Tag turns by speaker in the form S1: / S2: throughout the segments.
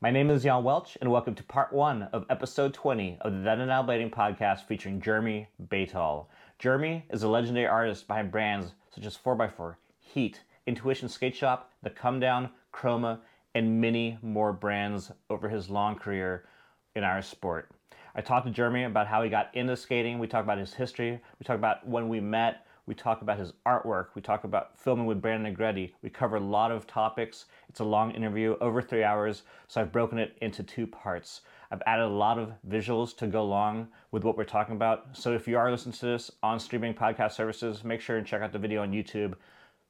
S1: My name is Jan Welch, and welcome to part one of episode 20 of the Then and Now Blading podcast featuring Jeremy Baytall. Jeremy is a legendary artist behind brands such as 4x4, Heat, Intuition Skate Shop, The Come Down, Chroma, and many more brands over his long career in our sport. I talked to Jeremy about how he got into skating. We talked about his history. We talked about when we met. We talk about his artwork. We talk about filming with Brandon Negretti. We cover a lot of topics. It's a long interview, over three hours, so I've broken it into two parts. I've added a lot of visuals to go along with what we're talking about. So if you are listening to this on streaming podcast services, make sure and check out the video on YouTube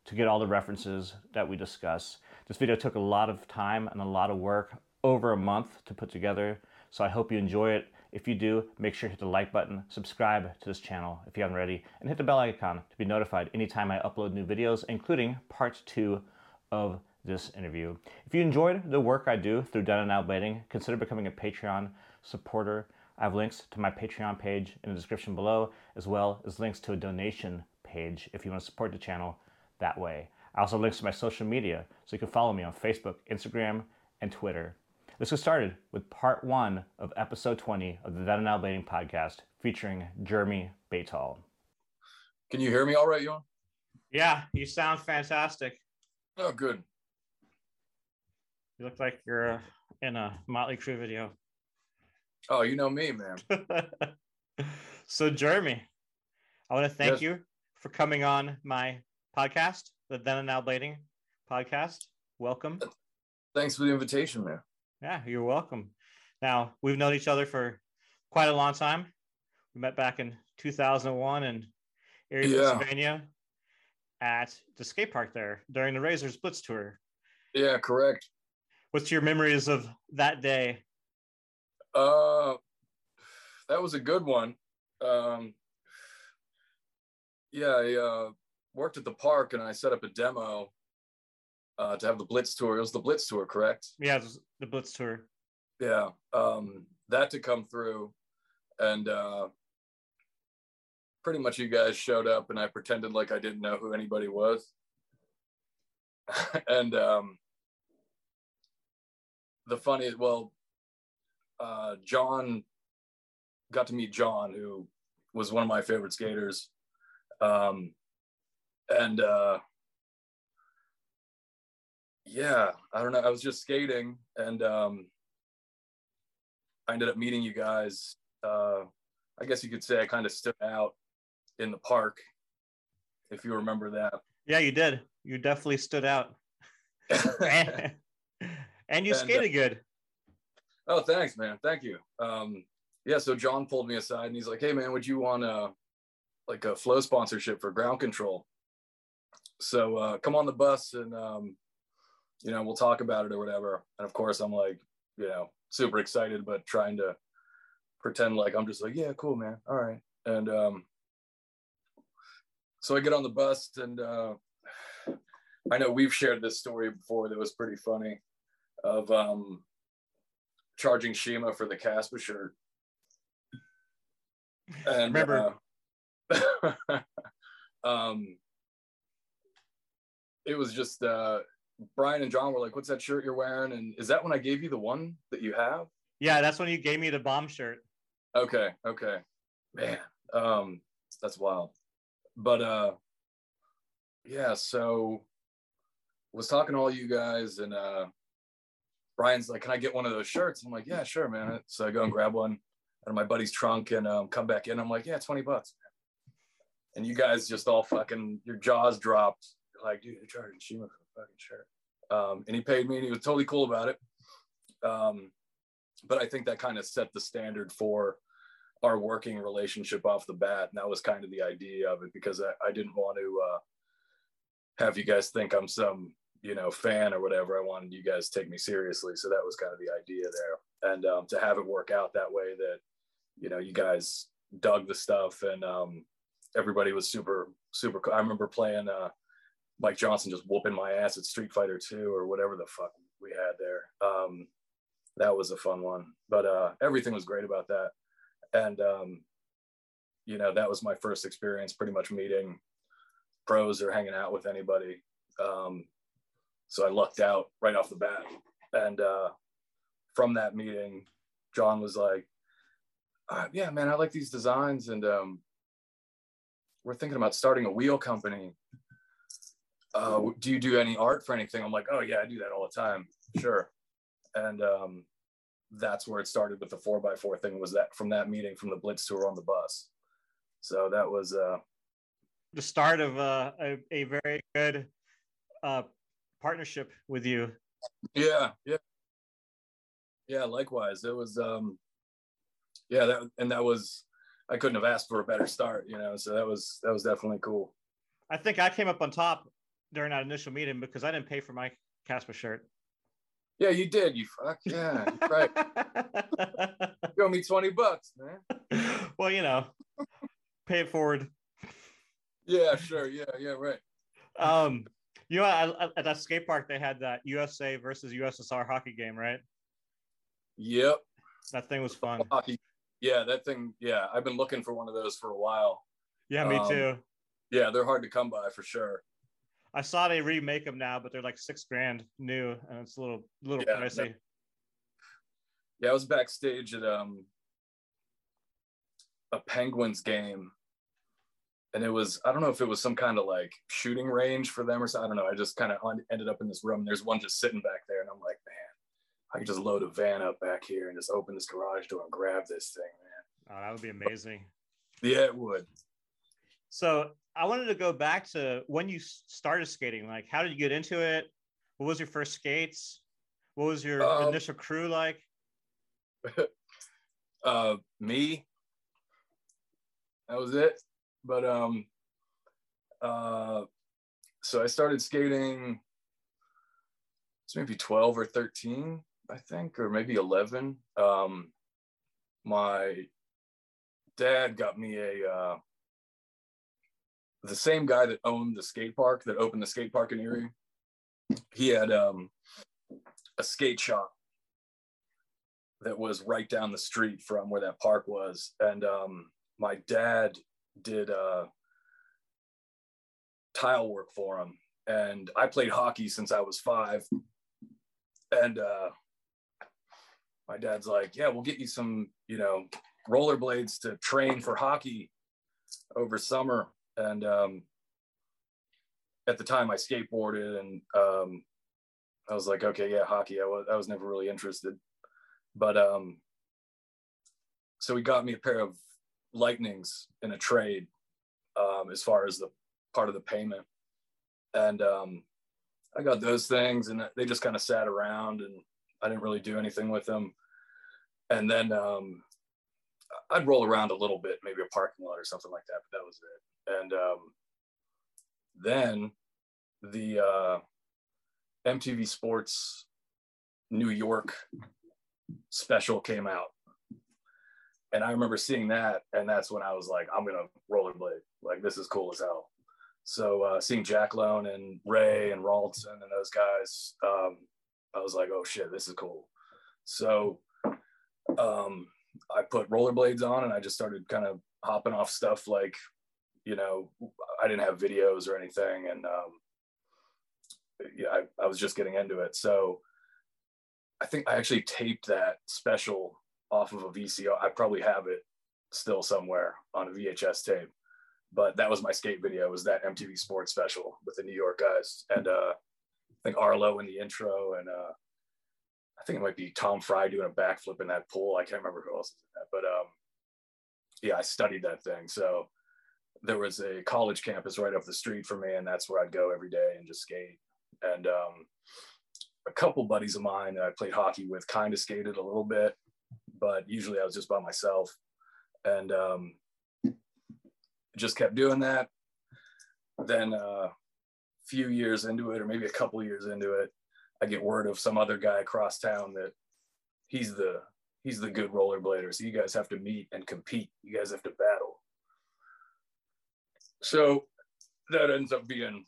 S1: to get all the references that we discuss. This video took a lot of time and a lot of work, over a month to put together. So I hope you enjoy it. If you do, make sure to hit the like button, subscribe to this channel if you haven't already, and hit the bell icon to be notified anytime I upload new videos, including part two of this interview. If you enjoyed the work I do through Then and Now Blading, consider becoming a Patreon supporter. I have links to my Patreon page in the description below, as well as links to a donation page if you want to support the channel that way. I also have links to my social media, so you can follow me on Facebook, Instagram, and Twitter. Let's get started with part one of episode 20 of the Then and Now Blading podcast featuring Jeremy Baytall.
S2: Can you hear me all right, Yon?
S1: Yeah, you sound fantastic.
S2: Oh, good.
S1: You look like you're uh, in a Motley Crue video.
S2: Oh, you know me, man.
S1: so, Jeremy, I want to thank
S2: Yes.
S1: you for coming on my podcast, the Then and Now Blading podcast. Welcome.
S2: Thanks for the invitation, man.
S1: Yeah, you're welcome. Now, we've known each other for quite a long time. We met back in 2001 in Erie,
S2: Yeah.
S1: Pennsylvania at the skate park there during the Razors Blitz tour.
S2: Yeah, correct.
S1: What's your memories of that day?
S2: Uh, that was a good one. Um, yeah, I uh, worked at the park and I set up a demo uh, to have the Blitz tour. It was the Blitz tour, correct?
S1: Yeah, it was the Blitz tour.
S2: Yeah, um, that to come through, and uh, pretty much you guys showed up, and I pretended like I didn't know who anybody was, and um, the funny, well, uh, John got to meet John, who was one of my favorite skaters, um, and uh, yeah, I don't know. I was just skating, and um, I ended up meeting you guys. Uh, I guess you could say I kind of stood out in the park, if you remember that.
S1: Yeah, you did. You definitely stood out. and, and you
S2: And, uh,
S1: skated good.
S2: oh, thanks, man. Thank you. Um, yeah, so John pulled me aside and he's like, "Hey, man, would you want a like a flow sponsorship for ground control? So uh, come on the bus and um, you know we'll talk about it or whatever." And of course, I'm like, you know, super excited, but trying to pretend like I'm just like, "Yeah, cool, man. All right." And um, so I get on the bus and uh, I know we've shared this story before that was pretty funny of um, charging Shima for the Caspa shirt. And
S1: Remember-
S2: uh, um, it was just uh, Brian and John were like, "What's that shirt you're wearing?" And is that when I gave you the one that you have?
S1: Yeah, that's when you gave me the bomb shirt.
S2: Okay, okay, man, um, that's wild. But uh, yeah, so was talking to all you guys, and uh, Brian's like, "Can I get one of those shirts?" I'm like, "Yeah, sure, man." So I go and grab one out of my buddy's trunk and um, come back in. I'm like, "Yeah, twenty bucks." And you guys just all fucking your jaws dropped. You're like, dude, you're charging Shima for fucking. Um, and he paid me, and he was totally cool about it. Um, but I think that kind of set the standard for our working relationship off the bat. And that was kind of the idea of it because I, I didn't want to uh, have you guys think I'm some, you know, fan or whatever. I wanted you guys to take me seriously. So that was kind of the idea there. And um, to have it work out that way that, you know, you guys dug the stuff and um, everybody was super, super cool. I remember playing uh, Mike Johnson just whooping my ass at Street Fighter 2 or whatever the fuck we had there. Um, that was a fun one. But uh, everything was great about that. And, um, you know, that was my first experience pretty much meeting pros or hanging out with anybody. Um, so I lucked out right off the bat. And uh, from that meeting, John was like, uh, "Yeah, man, I like these designs, and um, we're thinking about starting a wheel company. Uh, do you do any art for anything?" I'm like, "Oh yeah, I do that all the time. Sure." And um, that's where it started with the four by four thing. Was that from that meeting from the Blitz tour on the bus? So that was uh,
S1: the start of uh, a a very good uh, partnership with you.
S2: Yeah, yeah, yeah. Likewise, it was. um Yeah, that and that was. I couldn't have asked for a better start, you know. So that was that was definitely cool.
S1: I think I came up on top during that initial meeting because I didn't pay for my Caspa shirt.
S2: Yeah, you did. You fuck yeah, right. you owe me twenty bucks, man.
S1: Well, you know, pay it forward.
S2: Yeah, sure. Yeah, yeah, right.
S1: Um, you know, at, at that skate park, they had that USA versus USSR hockey game, right?
S2: Yep.
S1: That thing was fun.
S2: Hockey. Yeah, that thing. Yeah, I've been looking for one of those for a while.
S1: Yeah, me um, too.
S2: Yeah, they're hard to come by for sure.
S1: I saw they remake them now, but they're like six grand new, and it's a little little yeah, pricey. That,
S2: yeah, I was backstage at um a Penguins game and it was I don't know if it was some kind of like shooting range for them or something. I don't know. I just kind of ended up in this room. There's one just sitting back there, and I'm like, man, I could just load a van up back here and just open this garage door and grab this thing, man.
S1: Oh, that would be amazing.
S2: Yeah, it would.
S1: So I wanted to go back to when you started skating. Like, how did you get into it? What was your first skates? What was your um, initial crew like?
S2: uh, me. That was it but um uh so i started skating it's maybe 12 or 13 i think or maybe 11 um my dad got me a uh the same guy that owned the skate park that opened the skate park in erie he had um a skate shop that was right down the street from where that park was and um my dad did uh, tile work for him. And I played hockey since I was five. And uh, my dad's like, yeah, we'll get you some, you know, rollerblades to train for hockey over summer. And um, at the time I skateboarded and um, I was like, okay, yeah, hockey. I was, I was never really interested. But um, so he got me a pair of lightnings in a trade um, as far as the part of the payment. And um, I got those things and they just kind of sat around and I didn't really do anything with them. And then um, I'd roll around a little bit, maybe a parking lot or something like that, but that was it. And um, then the uh, MTV Sports New York special came out and I remember seeing that, and that's when I was like, I'm gonna rollerblade. Like this is cool as hell. So uh, seeing Jack Lone and Ray and Ralton and those guys, um, I was like, oh shit, this is cool. So um, I put rollerblades on, and I just started kind of hopping off stuff like, you know, I didn't have videos or anything, and um, yeah, I, I was just getting into it. So I think I actually taped that special off of a VCR. I probably have it still somewhere on a VHS tape. But that was my skate video. Was that MTV Sports special with the New York guys and uh, I think Arlo in the intro and uh, I think it might be Tom Fry doing a backflip in that pool. I can't remember who else in that, but um, yeah, I studied that thing. So there was a college campus right up the street from me, and that's where I'd go every day and just skate. And um, a couple buddies of mine that I played hockey with kind of skated a little bit, but usually I was just by myself and um, just kept doing that. Then a uh, few years into it, or maybe a couple years into it, I get word of some other guy across town that he's the he's the good rollerblader. So you guys have to meet and compete. You guys have to battle. So that ends up being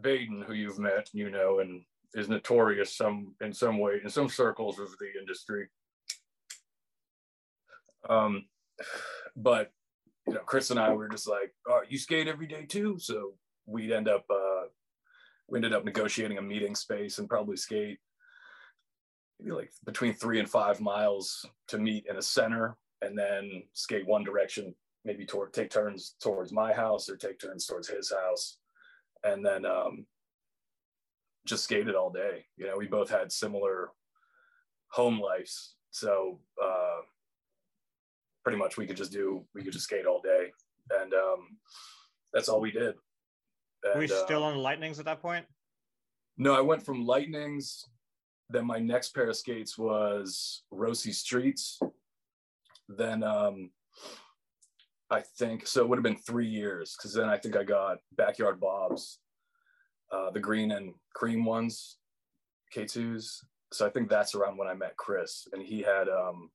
S2: Baden, who you've met, you know, and is notorious some in some way in some circles of the industry um, but you know, Chris and I were just like, "Oh, you skate every day too?" So we'd end up uh, we ended up negotiating a meeting space and probably skate maybe like between three and five miles to meet in a center and then skate one direction, maybe toward take turns towards my house or take turns towards his house. And then um, just skated all day. You know, we both had similar home lives. So uh, pretty much we could just do, we could just skate all day. And um, that's all we did. And,
S1: Were you still
S2: uh,
S1: on lightnings at that point?
S2: no, I went from Lightnings. Then my next pair of skates was Rossi Streets. Then um, I think so. It would have been three years because then I think I got Backyard Bob's, uh, the green and cream ones, K2s. So I think that's around when I met Chris, and he had um,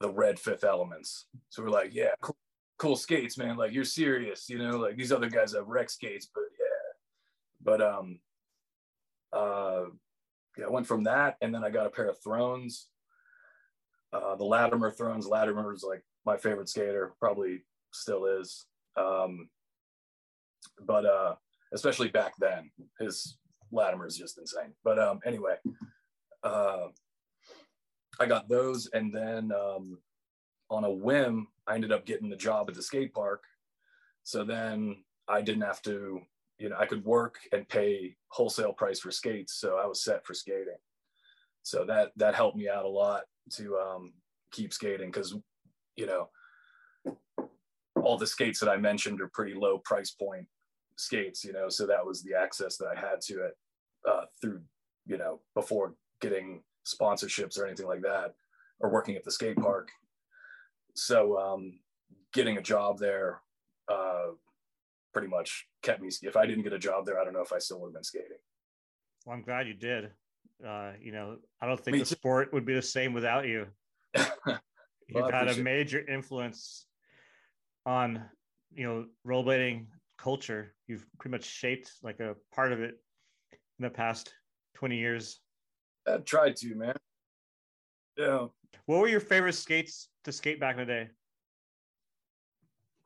S2: the red Fifth Elements. So we're like, yeah, cool, cool skates, man. Like you're serious, you know. Like these other guys have wreck skates, but yeah. But um, uh, yeah, I went from that, and then I got a pair of Thrones. Uh, the Latimer Thrones. Latimer is like my favorite skater, probably still is. Um, but uh, especially back then, his Latimer is just insane. But um, anyway, uh, I got those, and then um, on a whim, I ended up getting the job at the skate park. So then I didn't have to, you know, I could work and pay wholesale price for skates, so I was set for skating. So that that helped me out a lot to um, keep skating because, you know, all the skates that I mentioned are pretty low price point skates, you know, so that was the access that I had to it uh, through, you know, before getting sponsorships or anything like that, or working at the skate park. So um, getting a job there uh, pretty much kept me. If I didn't get a job there, I don't know if I still would have been skating.
S1: Well, I'm glad you did. Uh, you know, I don't think
S2: Me
S1: the
S2: too.
S1: sport would be the same without you. You've had a major influence on, you know, rollerblading culture. You've pretty much shaped like a part of it in the past 20 years.
S2: I tried to, man. Yeah,
S1: What were your favorite skates to skate back in the day?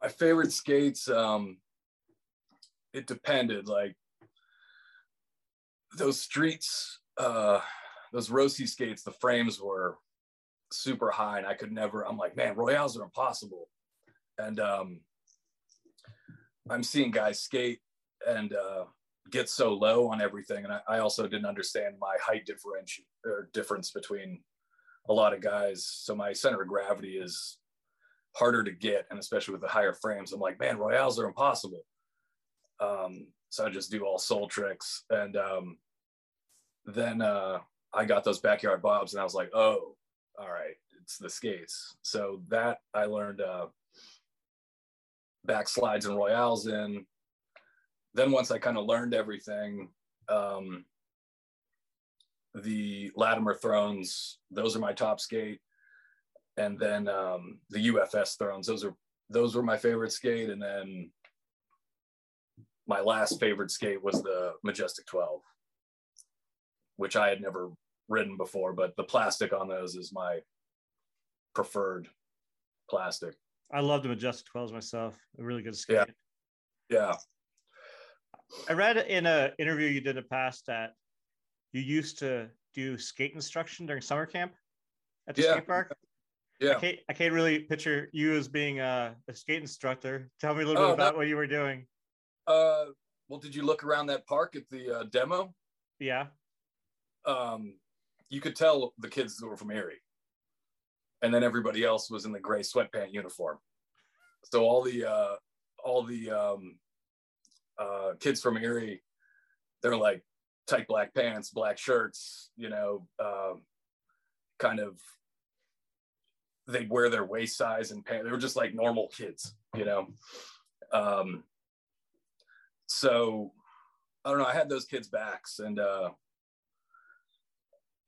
S2: my favorite skates. Um, it depended. Like those streets, uh, those Rossi skates. The frames were super high, and I could never. I'm like, man, Royales are impossible. And um, I'm seeing guys skate and uh, get so low on everything, and I, I also didn't understand my height differential or difference between a lot of guys. So my center of gravity is harder to get, and especially with the higher frames, I'm like, man, Royales are impossible. Um, so I just do all soul tricks, and um, then uh, I got those backyard bobs, and I was like, oh, all right, it's the skates. So that I learned uh, backslides and Royales in. Then once I kind of learned everything, um, the Latimer Thrones, those are my top skate and then um, the UFS thrones. Those are those were my favorite skate, and then my last favorite skate was the Majestic 12, which I had never ridden before, but the plastic on those is my preferred plastic.
S1: I love the Majestic 12s myself. A really good skate.
S2: Yeah. Yeah,
S1: I read in an interview you did in the past that you used to do skate instruction during summer camp at the
S2: Yeah.
S1: skate park. I
S2: yeah.
S1: can't, I can't really picture you as being a, a skate instructor. Tell me a little
S2: Oh,
S1: bit about
S2: that-
S1: what you were doing.
S2: Uh, well, did you look around that park at the uh, demo?
S1: Yeah.
S2: um, you could tell the kids were from Erie, and then everybody else was in the gray sweatpant uniform. So all the uh, all the um, uh, kids from Erie, they're like tight black pants, black shirts, you know, um, kind of. They'd wear their waist size and pants. They were just like normal kids, you know. Um, so I don't know. I had those kids' backs, and uh,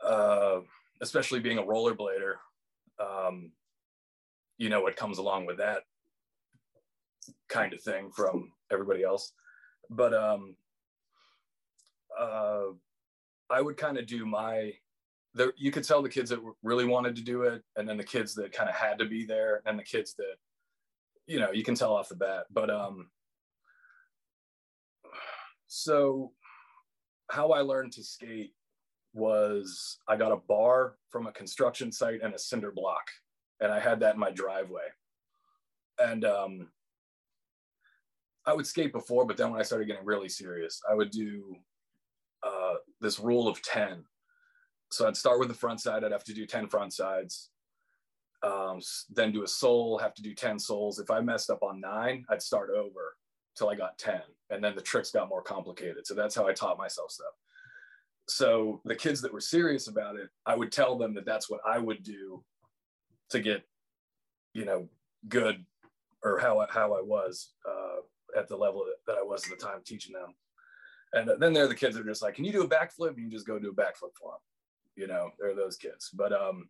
S2: uh, especially being a rollerblader, um, you know what comes along with that kind of thing from everybody else. But um, uh, I would kind of do my. There, you could tell the kids that really wanted to do it, and then the kids that kind of had to be there, and the kids that, you know, you can tell off the bat. But um, so how I learned to skate was I got a bar from a construction site and a cinder block, and I had that in my driveway. And um, I would skate before, but then when I started getting really serious, I would do this rule of 10. So I'd start with the front side, I'd have to do 10 front sides, um, then do a soul, have to do 10 souls. If I messed up on nine, I'd start over till I got 10. And then the tricks got more complicated. So that's how I taught myself stuff. So the kids that were serious about it, I would tell them that that's what I would do to get, you know, good or how I, how I was uh, at the level that I was at the time teaching them. And then there are the kids that are just like, can you do a backflip? And you just go do a backflip for them. You know, there are those kids. But um,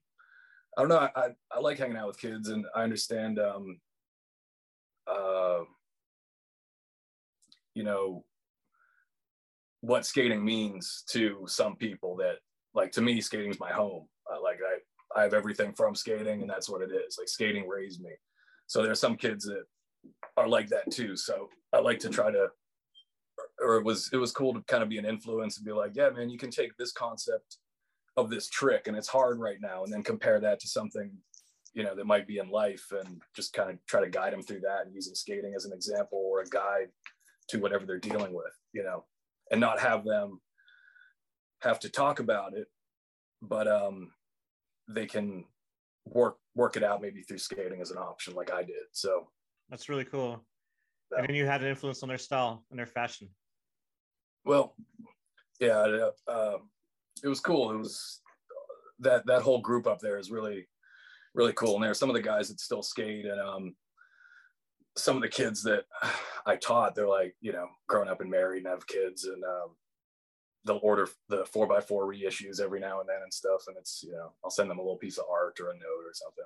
S2: I don't know. I, I, I like hanging out with kids and I understand, um, uh, you know, what skating means to some people that like to me skating's my home uh, like i i have everything from skating and that's what it is like skating raised me so there are some kids that are like that too so i like to try to or it was it was cool to kind of be an influence and be like yeah man you can take this concept of this trick and it's hard right now and then compare that to something you know that might be in life and just kind of try to guide them through that and using skating as an example or a guide to whatever they're dealing with you know and not have them have to talk about it but um they can work work it out maybe through skating as an option like i did so.
S1: That's really cool so, and then you had an influence on their style and their fashion
S2: well yeah uh, it was cool it was that that whole group up there is really really cool and there are some of the guys that still skate and um some of the kids that I taught, they're like, you know, grown up and married and have kids, and um, they'll order the four by four reissues every now and then and stuff. And it's, you know, I'll send them a little piece of art or a note or something.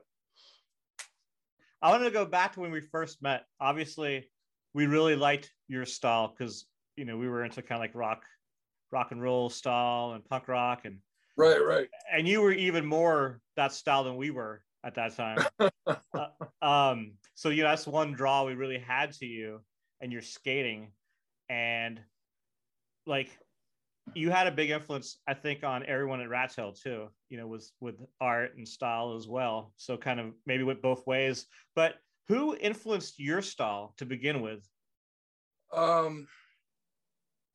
S1: I want to go back to when we first met. Obviously, we really liked your style because you know we were into kind of like rock, rock and roll style and punk rock and
S2: right, right.
S1: And you were even more that style than we were at that time. uh, um, so you know that's one draw we really had to you and your skating, and like you had a big influence, I think, on everyone at Rats Hill too. You know, with with art and style as well. So kind of maybe went both ways. But who influenced your style to begin with?
S2: Um,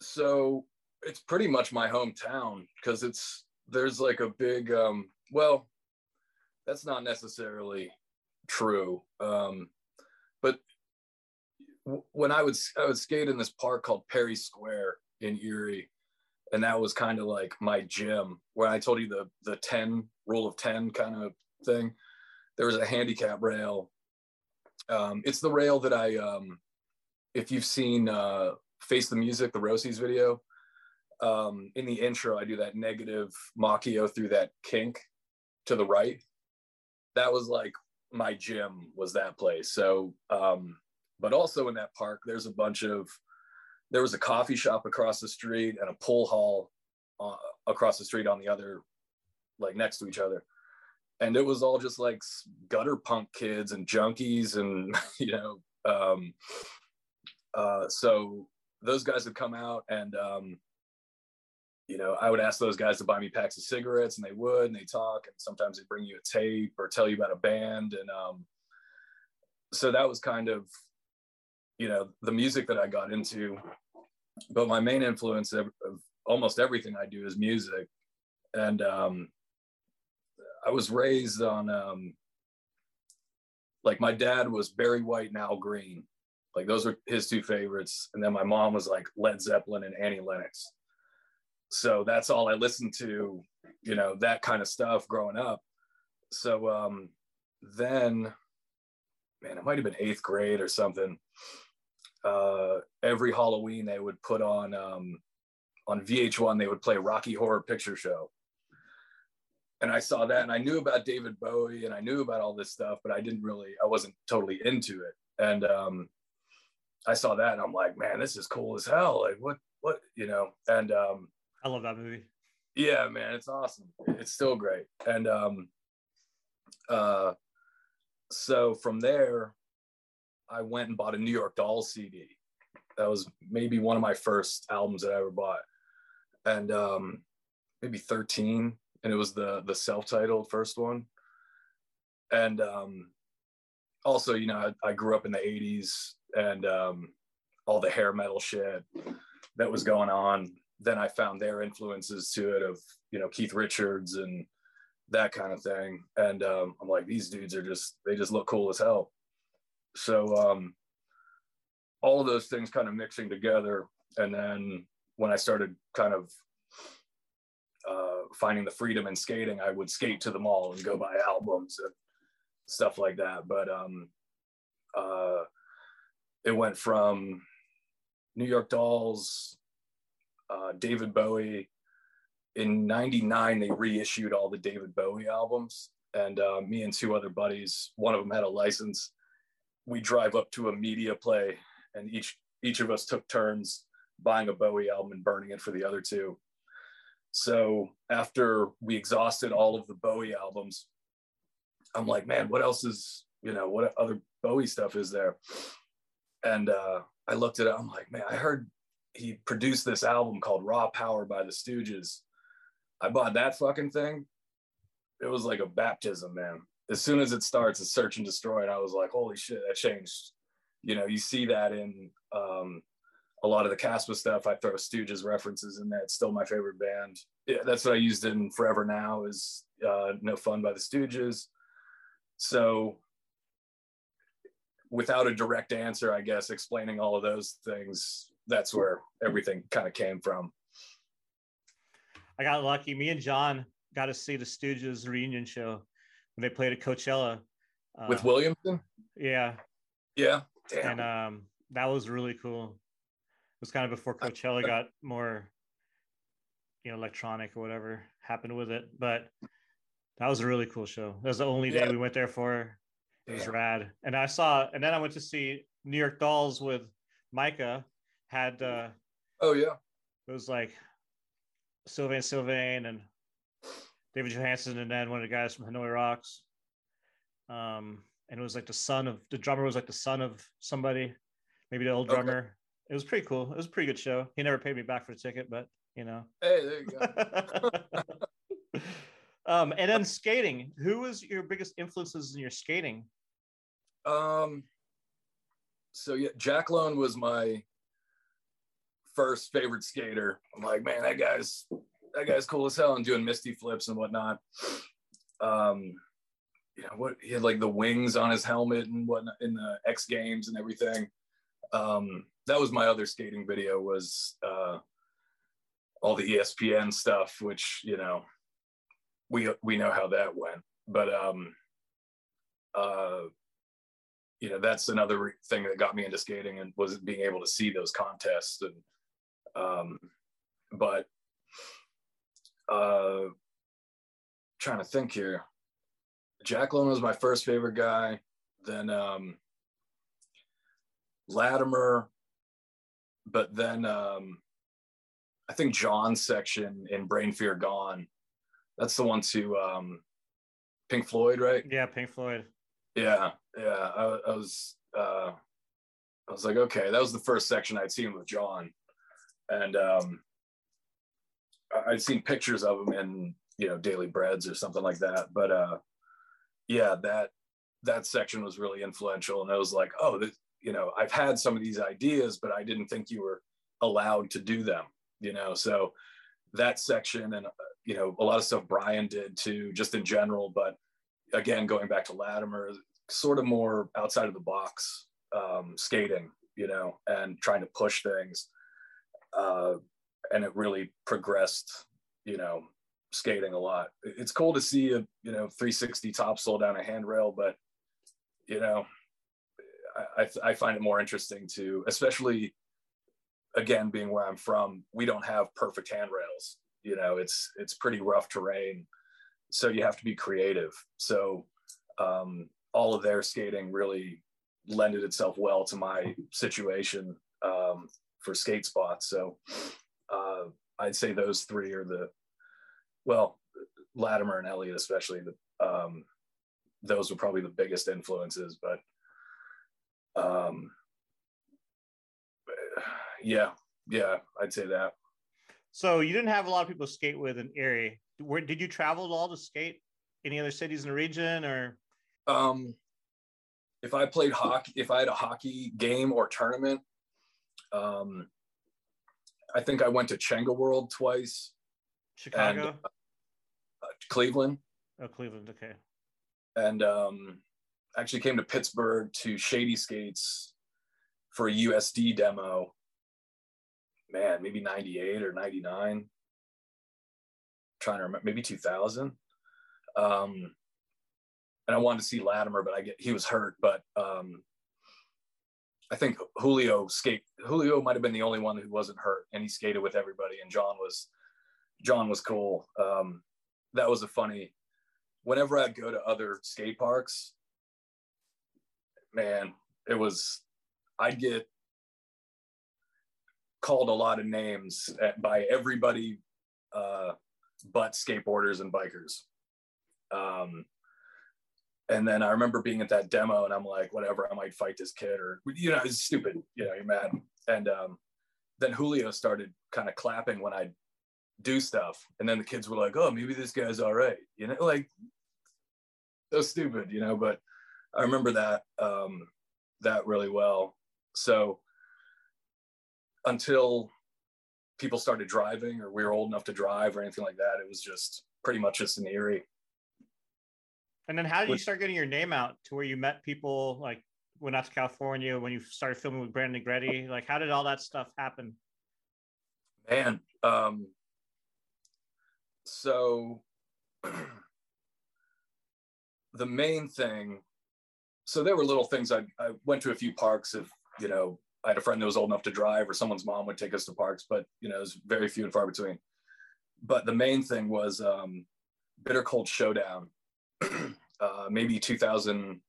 S2: so it's pretty much my hometown because it's there's like a big um well that's not necessarily true. Um, but w- when I would I would skate in this park called Perry Square in Erie, and that was kind of like my gym where I told you the the ten rule of ten kind of thing. There was a handicap rail. Um, it's the rail that I, um, if you've seen uh, Face the Music, the Rosie's video, um, in the intro, I do that negative Makio through that kink to the right that was like my gym was that place. So, um, but also in that park, there's a bunch of, there was a coffee shop across the street and a pool hall uh, across the street on the other, like next to each other. And it was all just like gutter punk kids and junkies and, you know, um, uh, so those guys would come out and, um, you know, I would ask those guys to buy me packs of cigarettes and they would, and they talk, and sometimes they bring you a tape or tell you about a band. And um, so that was kind of, you know, the music that I got into. But my main influence of, of almost everything I do is music. And um, I was raised on, um, like, my dad was Barry White and Al Green. Like, those were his two favorites. And then my mom was like Led Zeppelin and Annie Lennox so that's all I listened to, you know, that kind of stuff growing up. So um, then, man, it might have been eighth grade or something. Uh, every Halloween they would put on um, on VH1 they would play Rocky Horror Picture Show, and I saw that and I knew about David Bowie and I knew about all this stuff, but I didn't really I wasn't totally into it. And um, I saw that and I'm like, man, this is cool as hell. Like what what you know? And um,
S1: I love that movie.
S2: Yeah, man, it's awesome. It's still great. And um uh so from there I went and bought a New York Dolls CD. That was maybe one of my first albums that I ever bought. And um maybe 13 and it was the the self-titled first one. And um also you know I, I grew up in the 80s and um all the hair metal shit that was going on. Then i found their influences to it of you know keith richards and that kind of thing. And um, i'm like these dudes are just they just look cool as hell. So um all of those things kind of mixing together. And then when i started kind of uh, finding the freedom in skating, I would skate to the mall and go buy albums and stuff like that. But um, uh, it went from New York Dolls, uh, David Bowie. In '99, they reissued all the David Bowie albums, and uh, me and two other buddies, one of them had a license. We drive up to a media play, and each each of us took turns buying a Bowie album and burning it for the other two so after we exhausted all of the Bowie albums, I'm like, man, what else is, you know, what other Bowie stuff is there? And uh, I looked at it, I'm like, man, I heard he produced this album called Raw Power by the Stooges. I bought that fucking thing. It was like a baptism, man. As soon as it starts, it's search and destroy. And I was like, holy shit, that changed. You know, you see that in um, a lot of the Caspa stuff, I throw Stooges references in there. It's still my favorite band. Yeah, that's what I used in Forever Now is uh, No Fun by the Stooges. So without a direct answer, I guess, explaining all of those things, that's where everything kind of came from.
S1: I got lucky. Me and John got to see the Stooges reunion show when they played at Coachella.
S2: Uh, With Williamson?
S1: Yeah.
S2: Yeah.
S1: Damn. And um, that was really cool was kind of before Coachella got more, you know, electronic or whatever happened with it. But that was a really cool show. That was the only day yeah. we went there for. It was yeah. rad. And I saw, and then I went to see New York Dolls with Micah. Had uh
S2: oh yeah,
S1: it was like Sylvain Sylvain and David Johansen, and then one of the guys from Hanoi Rocks. Um, and it was like the son of the drummer was like the son of somebody, maybe the old drummer. Okay it was pretty cool. It was a pretty good show. He never paid me back for the ticket, but you know.
S2: Hey, there you
S1: go. um, and then skating. Who was your biggest influences in your skating?
S2: Um. So yeah, Jack Lone was my first favorite skater. I'm like, man, that guy's that guy's cool as hell and doing misty flips and whatnot. Um, you know what? He had like the wings on his helmet and whatnot in the X Games and everything. Um, that was my other skating video was uh, all the ESPN stuff, which you know we we know how that went. But um, uh, you know that's another thing that got me into skating and was being able to see those contests and um, but uh, trying to think here. Jack Lone was my first favorite guy. Then um, Latimer but then um, I think John's section in Brain Fear Gone, that's the one to um, Pink Floyd, right?
S1: Yeah, Pink Floyd.
S2: Yeah, yeah. I, I was uh, I was like, okay, that was the first section I'd seen with John, and um, I'd seen pictures of him in you know Daily Breads or something like that. But uh, yeah, that that section was really influential, and I was like, oh, this, you know i've had some of these ideas but i didn't think you were allowed to do them you know? So that section and you know a lot of stuff brian did too just in general but again going back to latimer sort of more outside of the box um, skating you know and trying to push things uh, and it really progressed you know skating a lot. It's cool to see a you know 360 topsoul down a handrail but you know I, I find it more interesting to, especially again, being where I'm from, we don't have perfect handrails. You know, it's it's pretty rough terrain, so you have to be creative. So um, all of their skating really lended itself well to my situation um, for skate spots. So uh, I'd say those three are the well, Latimer and Elliot especially. The um, those were probably the biggest influences, but um, yeah, yeah, I'd say that.
S1: So you didn't have a lot of people skate with in Erie. Where did you travel at all to skate? Any other cities in the region or?
S2: Um, if I played hockey, if I had a hockey game or tournament, um, I think I went to Chenga World twice.
S1: Chicago,
S2: and, uh, Cleveland.
S1: Oh, Cleveland. Okay.
S2: And um, actually came to Pittsburgh to Shady Skates for a USD demo man, maybe 98 or 99. trying to remember, maybe 2000. Um, and I wanted to see Latimer, but I get he was hurt. But um, I think Julio skate. Julio might have been the only one who wasn't hurt, and he skated with everybody. And John was John was cool. Um, that was a funny. Whenever I'd go to other skate parks, man, it was. I'd get called a lot of names at, by everybody uh, but skateboarders and bikers. Um, and then I remember being at that demo and I'm like, whatever, I might fight this kid or, you know, it's stupid, you know, you're mad. And um, then Julio started kind of clapping when I do stuff. And then the kids were like, oh, maybe this guy's all right. You know, like, so stupid, you know, but I remember that, um, that really well. So until people started driving or we were old enough to drive or anything like that. It was just pretty much just an Erie.
S1: And then how did you start getting your name out to where you met people like went out to California when you started filming with Brandon Negretti? Like how did all that stuff happen?
S2: Man, um, so the main thing, so there were little things I, I went to a few parks of, you know, I had a friend that was old enough to drive, or someone's mom would take us to parks, but you know, it was very few and far between. But the main thing was um, Bitter Cold Showdown, uh, maybe 2000.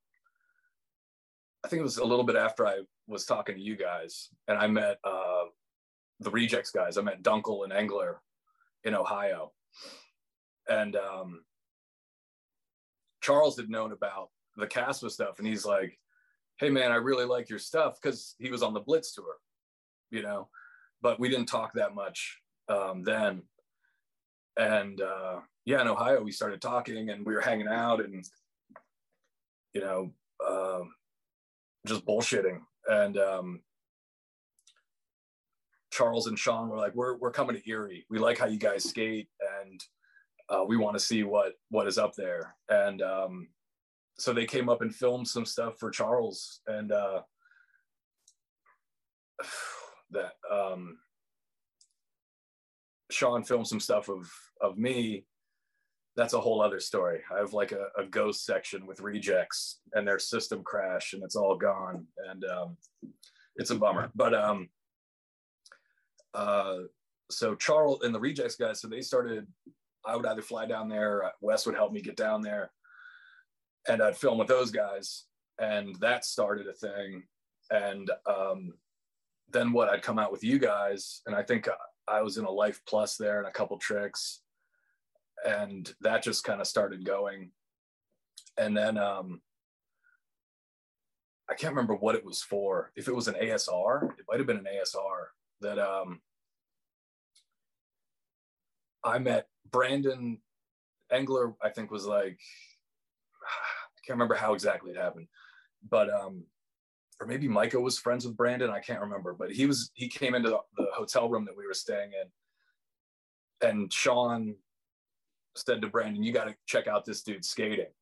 S2: I think it was a little bit after I was talking to you guys, and I met uh, the Rejects guys. I met Dunkel and Engler in Ohio, and um, Charles had known about the CASPA stuff, and he's like, hey man, I really like your stuff because he was on the Blitz tour, you know, but we didn't talk that much um, then. And uh, yeah, in Ohio, we started talking and we were hanging out and, you know, um, just bullshitting. And um, Charles and Sean were like, we're, we're coming to Erie. We like how you guys skate and uh, we want to see what, what is up there. And um, so they came up and filmed some stuff for Charles and uh, that um, Sean filmed some stuff of of me. That's a whole other story. I have like a, a ghost section with rejects and their system crash and it's all gone and um, it's a bummer. But um, uh, so Charles and the rejects guys, so they started. I would either fly down there. Wes would help me get down there and I'd film with those guys, and that started a thing. And um, then what? I'd come out with you guys, and I think I was in a Life Plus there and a couple tricks, and that just kind of started going. And then um, I can't remember what it was for. If it was an ASR, it might have been an ASR that um, I met Brandon Engler. I think was like can't remember how exactly it happened, but um, or maybe Micah was friends with Brandon. I can't remember, but he was he came into the, the hotel room that we were staying in, and Sean said to Brandon, "You got to check out this dude skating."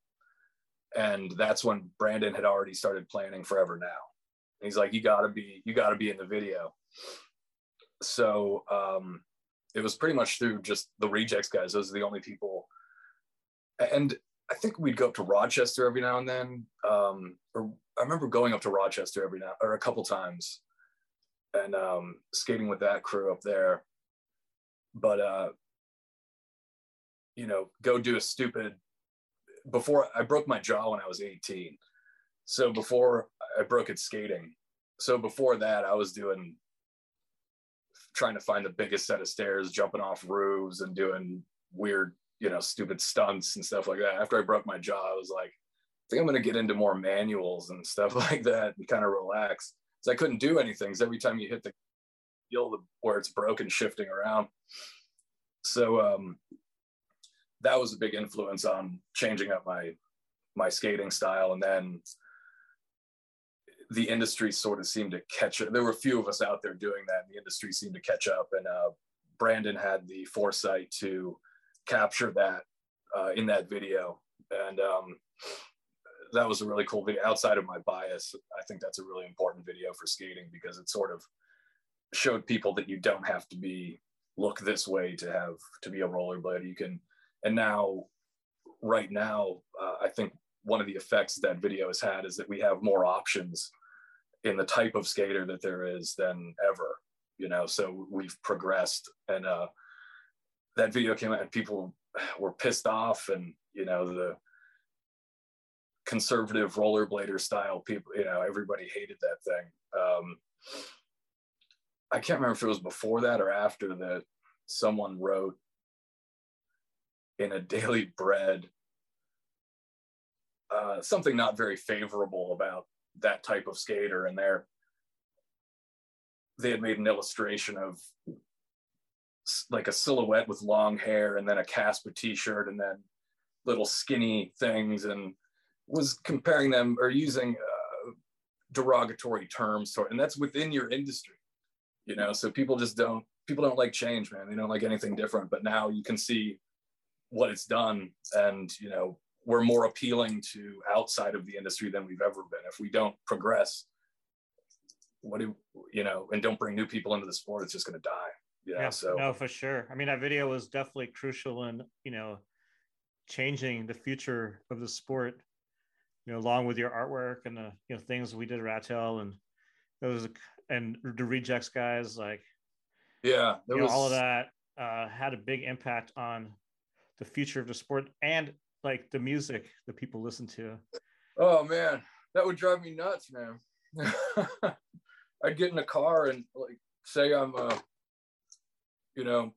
S2: And that's when Brandon had already started planning forever now. And he's like, "You got to be, you got to be in the video." So um, it was pretty much through just the rejects guys. Those are the only people. And I think we'd go up to Rochester every now and then. Um, or I remember going up to Rochester every now or a couple times and um, skating with that crew up there. But uh, you know, go do a stupid before I broke my jaw when I was 18. So before I broke it skating. So before that, I was doing trying to find the biggest set of stairs, jumping off roofs and doing weird you know, stupid stunts and stuff like that. After I broke my jaw, I was like, I think I'm going to get into more manuals and stuff like that and kind of relax. Because I couldn't do anything. Because every time you hit the, feel the where it's broken shifting around. So um, that was a big influence on changing up my my skating style, and then the industry sort of seemed to catch. There were a few of us out there doing that. And the industry seemed to catch up, and uh, Brandon had the foresight to capture that uh, in that video, and um, that was a really cool video. Outside of my bias, I think that's a really important video for skating because it sort of showed people that you don't have to be look this way to have to be a rollerblader. You can, and now, right now, uh, I think one of the effects that video has had is that we have more options in the type of skater that there is than ever. You know, so we've progressed, and uh, that video came out, and people were pissed off, and you know the conservative rollerblader style people you know everybody hated that thing. Um, i can't remember if it was before that or after that someone wrote in a daily bread uh, something not very favorable about that type of skater and there. They had made an illustration of like a silhouette with long hair and then a Caspa t-shirt and then little skinny things and was comparing them or using uh, derogatory terms and that's within your industry you know? So people just don't people don't like change man. They don't like anything different but now you can see what it's done and you know we're more appealing to outside of the industry than we've ever been. If we don't progress what do you know and don't bring new people into the sport it's just going to die you know? yeah so
S3: no for sure i mean that video was definitely crucial in you know changing the future of the sport you know, along with your artwork and the you know things we did at Rattail and those and the rejects guys, like
S2: yeah,
S3: you know, all of that uh, had a big impact on the future of the sport and like the music that people listen to.
S2: Oh man, that would drive me nuts, man. I'd get in a car and like say I'm uh you know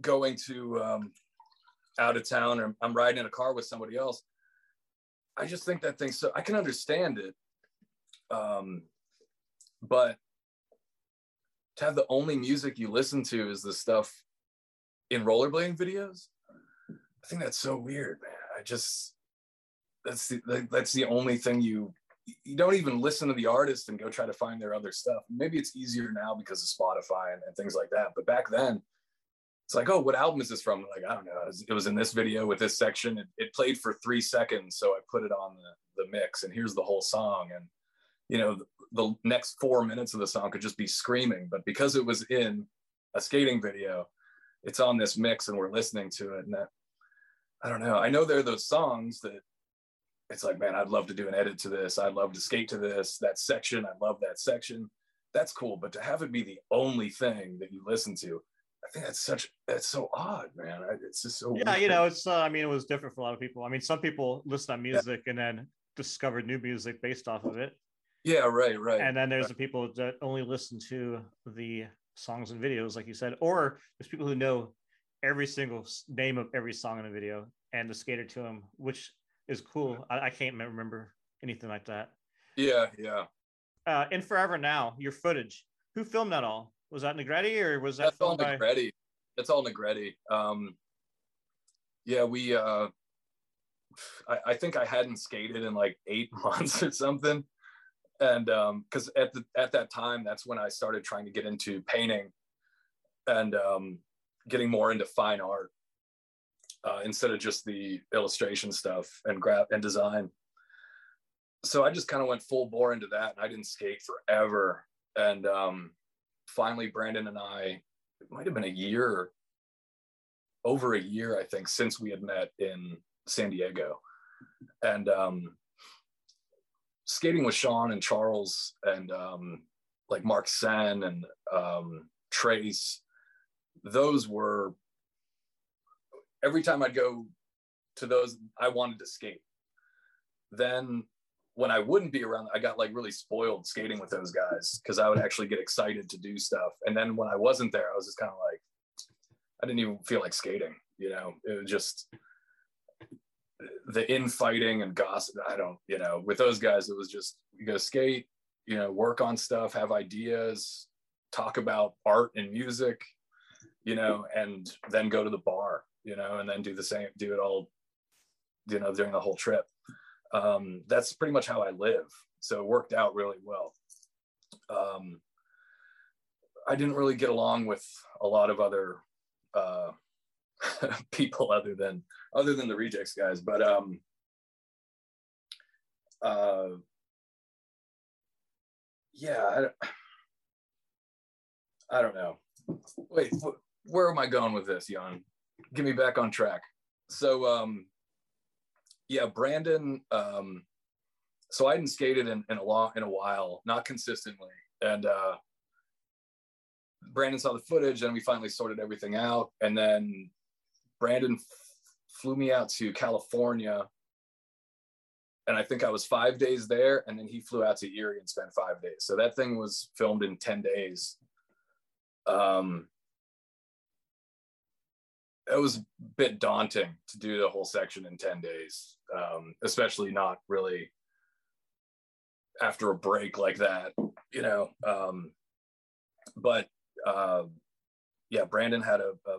S2: going to um out of town or I'm riding in a car with somebody else I just think that thing so I can understand it. Um, but to have the only music you listen to is the stuff in rollerblading videos, I think that's so weird, man. I just that's the that's the only thing you you don't even listen to the artist and go try to find their other stuff. Maybe it's easier now because of Spotify and, and things like that. But back then, it's like, oh, what album is this from? Like, I don't know. It was, it was in this video with this section. It, it, played for three seconds, so I put it on the, the mix, and here's the whole song. And you know, the, the next four minutes of the song could just be screaming, but because it was in a skating video, it's on this mix, and we're listening to it. And that, I don't know. I know there are those songs that it's like, man, I'd love to do an edit to this. I'd love to skate to this. That section, I love that section. That's cool. But to have it be the only thing that you listen to, I think that's such that's so odd, man. It's just so
S3: yeah. Weird. You know, it's uh, I mean, it was different for a lot of people. I mean, some people listen to music yeah. and then discovered new music based off of it.
S2: Yeah, right, right.
S3: And then there's
S2: right.
S3: the people that only listen to the songs and videos, like you said, or there's people who know every single name of every song in a video and the skater to them, which is cool. I, I can't remember anything like that.
S2: Yeah, yeah.
S3: Uh, in Forever Now, your footage. Who filmed that all? Was that Negretti or was that
S2: That's all by... Negretti? That's all Negretti. Um, yeah, we. Uh, I, I think I hadn't skated in like eight months or something, and because um, at the at that time, that's when I started trying to get into painting, and um, getting more into fine art uh, instead of just the illustration stuff and graph and design. So I just kind of went full bore into that, and I didn't skate forever. And um, finally, Brandon and I, it might have been a year, over a year, I think, since we had met in San Diego. And um, skating with Sean and Charles and um, like Mark Sen and um, Trace, those were every time I'd go to those, I wanted to skate. Then when I wouldn't be around, I got like really spoiled skating with those guys because I would actually get excited to do stuff. And then when I wasn't there, I was just kind of like, I didn't even feel like skating. You know, it was just the infighting and gossip. I don't, you know, with those guys, it was just you go skate, you know, work on stuff, have ideas, talk about art and music, you know, and then go to the bar, you know, and then do the same, do it all, you know, during the whole trip. Um, that's pretty much how I live. So it worked out really well. Um, I didn't really get along with a lot of other uh, people other than other than the rejects guys, but um, uh, yeah, I, I don't know. Wait, wh- where am I going with this, Jan? Get me back on track. So, um, yeah, Brandon. Um, so I hadn't skated in, in a long in a while, not consistently, and uh, Brandon saw the footage, and we finally sorted everything out. And then Brandon f- flew me out to California, and I think I was five days there, and then he flew out to Erie and spent five days. So that thing was filmed in ten days. Um, it was a bit daunting to do the whole section in 10 days um, especially not really after a break like that you know um, but uh, yeah brandon had a, a,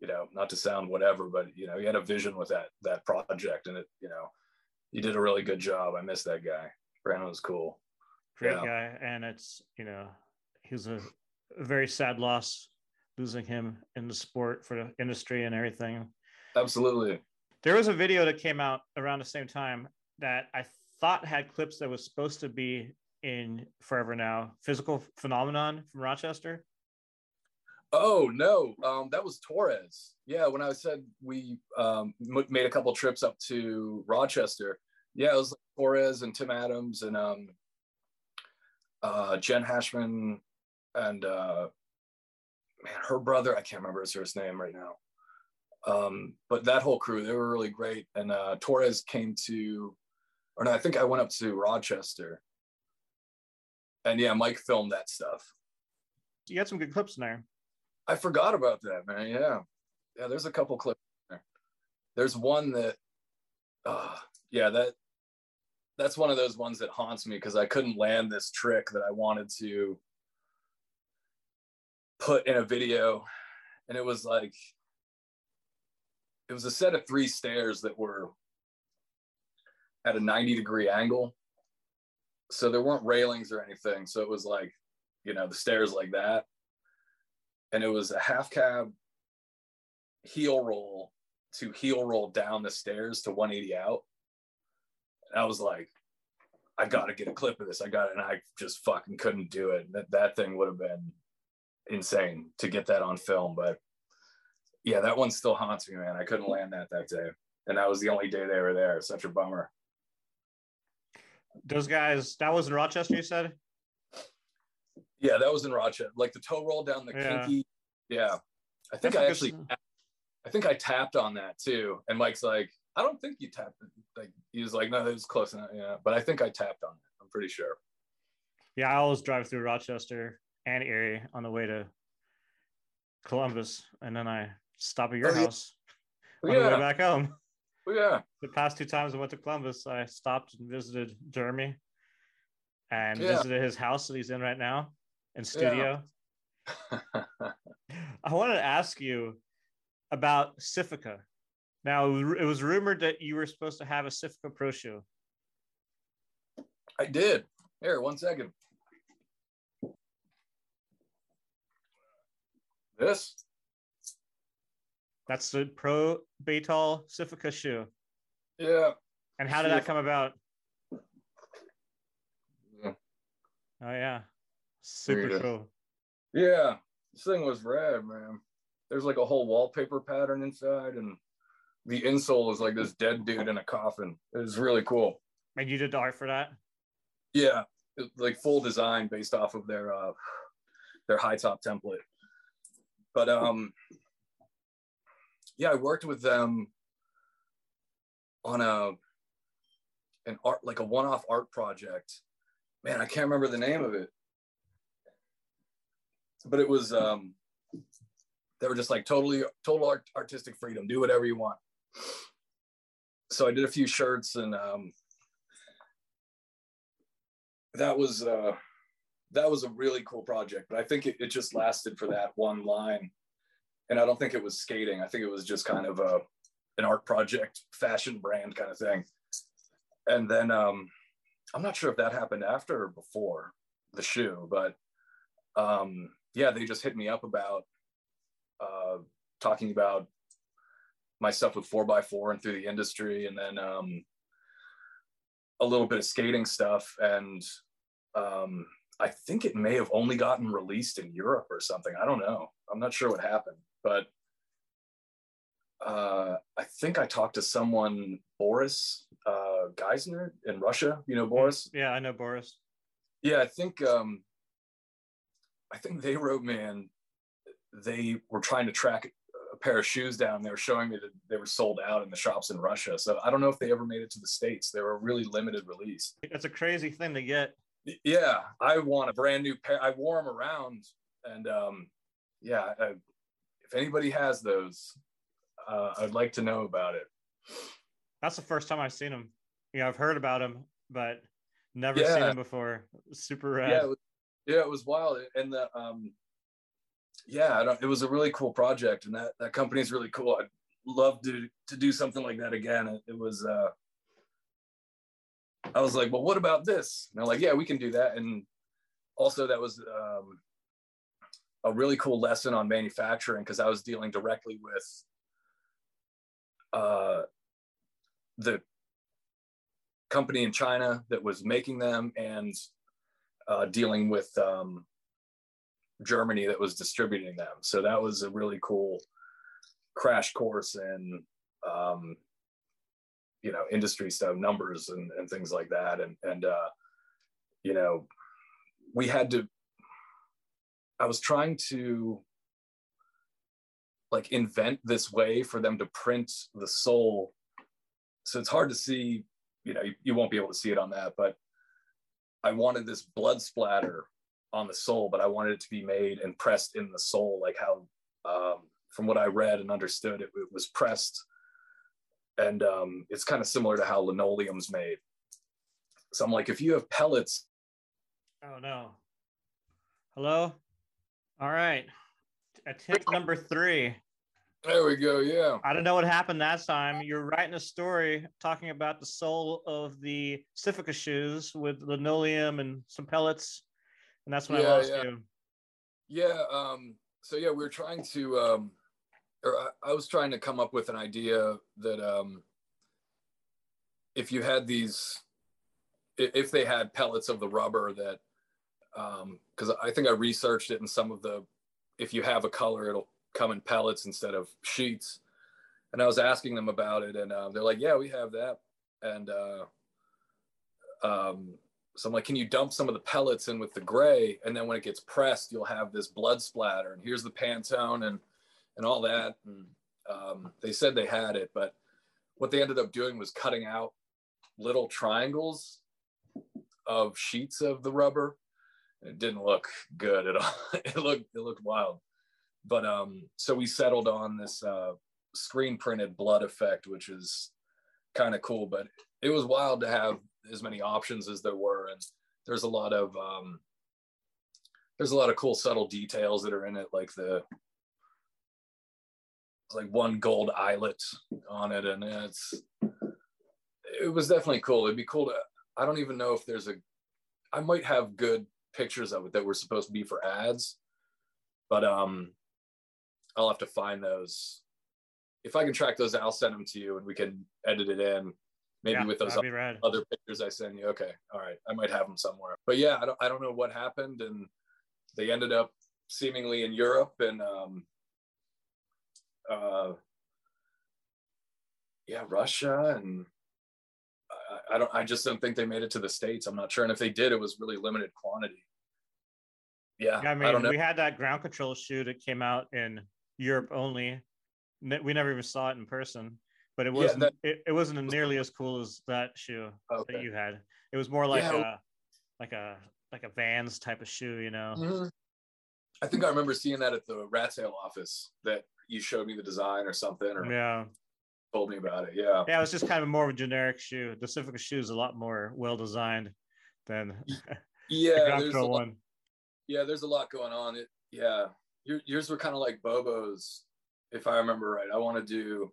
S2: you know not to sound whatever but you know he had a vision with that that project and it you know he did a really good job. I miss that guy. Brandon was cool.
S3: Great yeah. guy. And it's you know he was a, a very sad loss losing him in the sport for the industry and everything.
S2: Absolutely.
S3: There was a video that came out around the same time that I thought had clips that was supposed to be in Forever Now, Physical Phenomenon from Rochester.
S2: Oh no, um, that was Torres. Yeah, when I said we um, made a couple trips up to Rochester, yeah, it was like Torres and Tim Adams and um, uh, Jen Hashman and uh, man, her brother, I can't remember his first name right now. Um, but that whole crew, they were really great. And uh, Torres came to, or no, I think I went up to Rochester. And yeah, Mike filmed that stuff.
S3: You got some good clips in there.
S2: I forgot about that, man. Yeah. Yeah, there's a couple clips there. There's one that, uh, yeah, that that's one of those ones that haunts me because I couldn't land this trick that I wanted to put in a video and it was like it was a set of three stairs that were at a 90 degree angle. So there weren't railings or anything. So it was like you know the stairs like that. And it was a half cab heel roll to heel roll down the stairs to 180 out. And i was like i gotta get a clip of this. I got it and i just fucking couldn't do it. That, that thing would have been insane to get that on film. But yeah, that one still haunts me, man. I couldn't land that that day, and that was the only day they were there. Such a bummer.
S3: Those guys, that was in Rochester, you said.
S2: Yeah, that was in Rochester. Like the toe roll down the yeah. kinky. Yeah, I think That's I actually, good... I think I tapped on that too. And Mike's like, I don't think you tapped. Like he was like, no, it was close enough. Yeah, but I think I tapped on it. I'm pretty sure.
S3: Yeah, I always drive through Rochester and Erie on the way to Columbus, and then I stop at your oh, house yeah. on yeah. the way back home.
S2: Oh, yeah.
S3: The past two times I went to Columbus, I stopped and visited Jeremy and yeah. visited his house that he's in right now in studio. Yeah. I wanted to ask you about Sifika. Now, it was rumored that you were supposed to have a Sifika Pro show.
S2: I did. Here, one second. This?
S3: That's the Pro Baytall Sifika shoe.
S2: Yeah.
S3: And how did that come about? Yeah. Oh yeah. Super cool.
S2: Yeah. This thing was rad, man. There's like a whole wallpaper pattern inside and the insole is like this dead dude in a coffin. It was really cool.
S3: And you did the art for that?
S2: Yeah. like full design based off of their uh their high top template but um yeah i worked with them on a an art like a one-off art project. Man i can't remember the name of it. But it was um they were just like totally total art, artistic freedom do whatever you want. So i did a few shirts and um that was uh that was a really cool project, but I think it, it just lasted for that one line. And I don't think it was skating. I think it was just kind of a an art project, fashion brand kind of thing. And then um, I'm not sure if that happened after or before the shoe, but um, yeah, they just hit me up about uh, talking about my stuff with four by four and through the industry, and then um, a little bit of skating stuff. And um, I think it may have only gotten released in Europe or something. I don't know. I'm not sure what happened, but uh, I think I talked to someone, Boris uh, Geisner in Russia. You know Boris?
S3: Yeah, I know Boris.
S2: Yeah, I think um, I think they wrote me and they were trying to track a pair of shoes down. They were showing me that they were sold out in the shops in Russia. So I don't know if they ever made it to the states. They were a really limited release.
S3: That's a crazy thing to get.
S2: Yeah, I want a brand new pair. I wore them around, and um, yeah, I, if anybody has those, uh, I'd like to know about it.
S3: That's the first time I've seen them. Yeah, I've heard about them, but never yeah. seen them before. Super rad.
S2: Yeah, it was, yeah, it was wild, and the um, yeah, it was a really cool project, and that that company is really cool. I'd love to to do something like that again. It, it was. Uh, I was like, well, what about this? And they're like, yeah, we can do that. And also, that was um, a really cool lesson on manufacturing because I was dealing directly with uh, the company in China that was making them and uh, dealing with um, Germany that was distributing them. So that was a really cool crash course in, um, you know, industry stuff, numbers and, and things like that. And, and uh, you know, we had to, I was trying to like invent this way for them to print the sole. So it's hard to see, you know, you, you won't be able to see it on that, but I wanted this blood splatter on the sole, but I wanted it to be made and pressed in the sole, like how, um, from what I read and understood, it, it was pressed. And um, it's kind of similar to how linoleum's made. So I'm like, if you have pellets.
S3: Oh, no. Hello? All right. Attempt number three.
S2: There we go. Yeah.
S3: I don't know what happened that time. You're writing a story talking about the sole of the Pacifica shoes with linoleum and some pellets, and that's when yeah, I lost
S2: yeah.
S3: you.
S2: Yeah. Um, so yeah, we were trying to, um, or I, I was trying to come up with an idea that um, if you had these, if they had pellets of the rubber that, because um, I think I researched it in some of the, if you have a color, it'll come in pellets instead of sheets. And I was asking them about it, and uh, they're like, "Yeah, we have that." And uh, um, so I'm like, "Can you dump some of the pellets in with the gray, and then when it gets pressed, you'll have this blood splatter, and here's the Pantone and and all that." And um, they said they had it, but what they ended up doing was cutting out little triangles of sheets of the rubber. It didn't look good at all. it looked it looked wild but um, so we settled on this uh, screen printed blood effect, which is kind of cool. But it was wild to have as many options as there were, and there's a lot of um, there's a lot of cool subtle details that are in it, like the like one gold eyelet on it, and it's it was definitely cool. It'd be cool to. I don't even know if there's a. I might have good pictures of it that were supposed to be for ads, but um, I'll have to find those. If I can track those, I'll send them to you and we can edit it in. Maybe yeah, with those other, other pictures I send you. Okay, all right, I might have them somewhere. But yeah, I don't, I don't know what happened, and they ended up seemingly in Europe and um, uh, yeah, Russia and I, I, don't. I just don't think they made it to the states. I'm not sure, and if they did, it was really limited quantity. Yeah,
S3: yeah I mean, I we had that ground control shoe that came out in Europe only. We never even saw it in person, but it wasn't. Yeah, that, it, it wasn't nearly as cool as that shoe okay. that you had. It was more like yeah. a like a like a Vans type of shoe, you know.
S2: Mm-hmm. I think I remember seeing that at the rat tail office. That you showed me the design or something, or
S3: yeah,
S2: told me about it. Yeah,
S3: yeah, it was just kind of more of a generic shoe. The Pacifica shoe is a lot more well designed than
S2: yeah. the control
S3: one
S2: yeah, there's a lot going on. It, yeah, Your, yours were kind of like Bobo's, if I remember right. I want to do,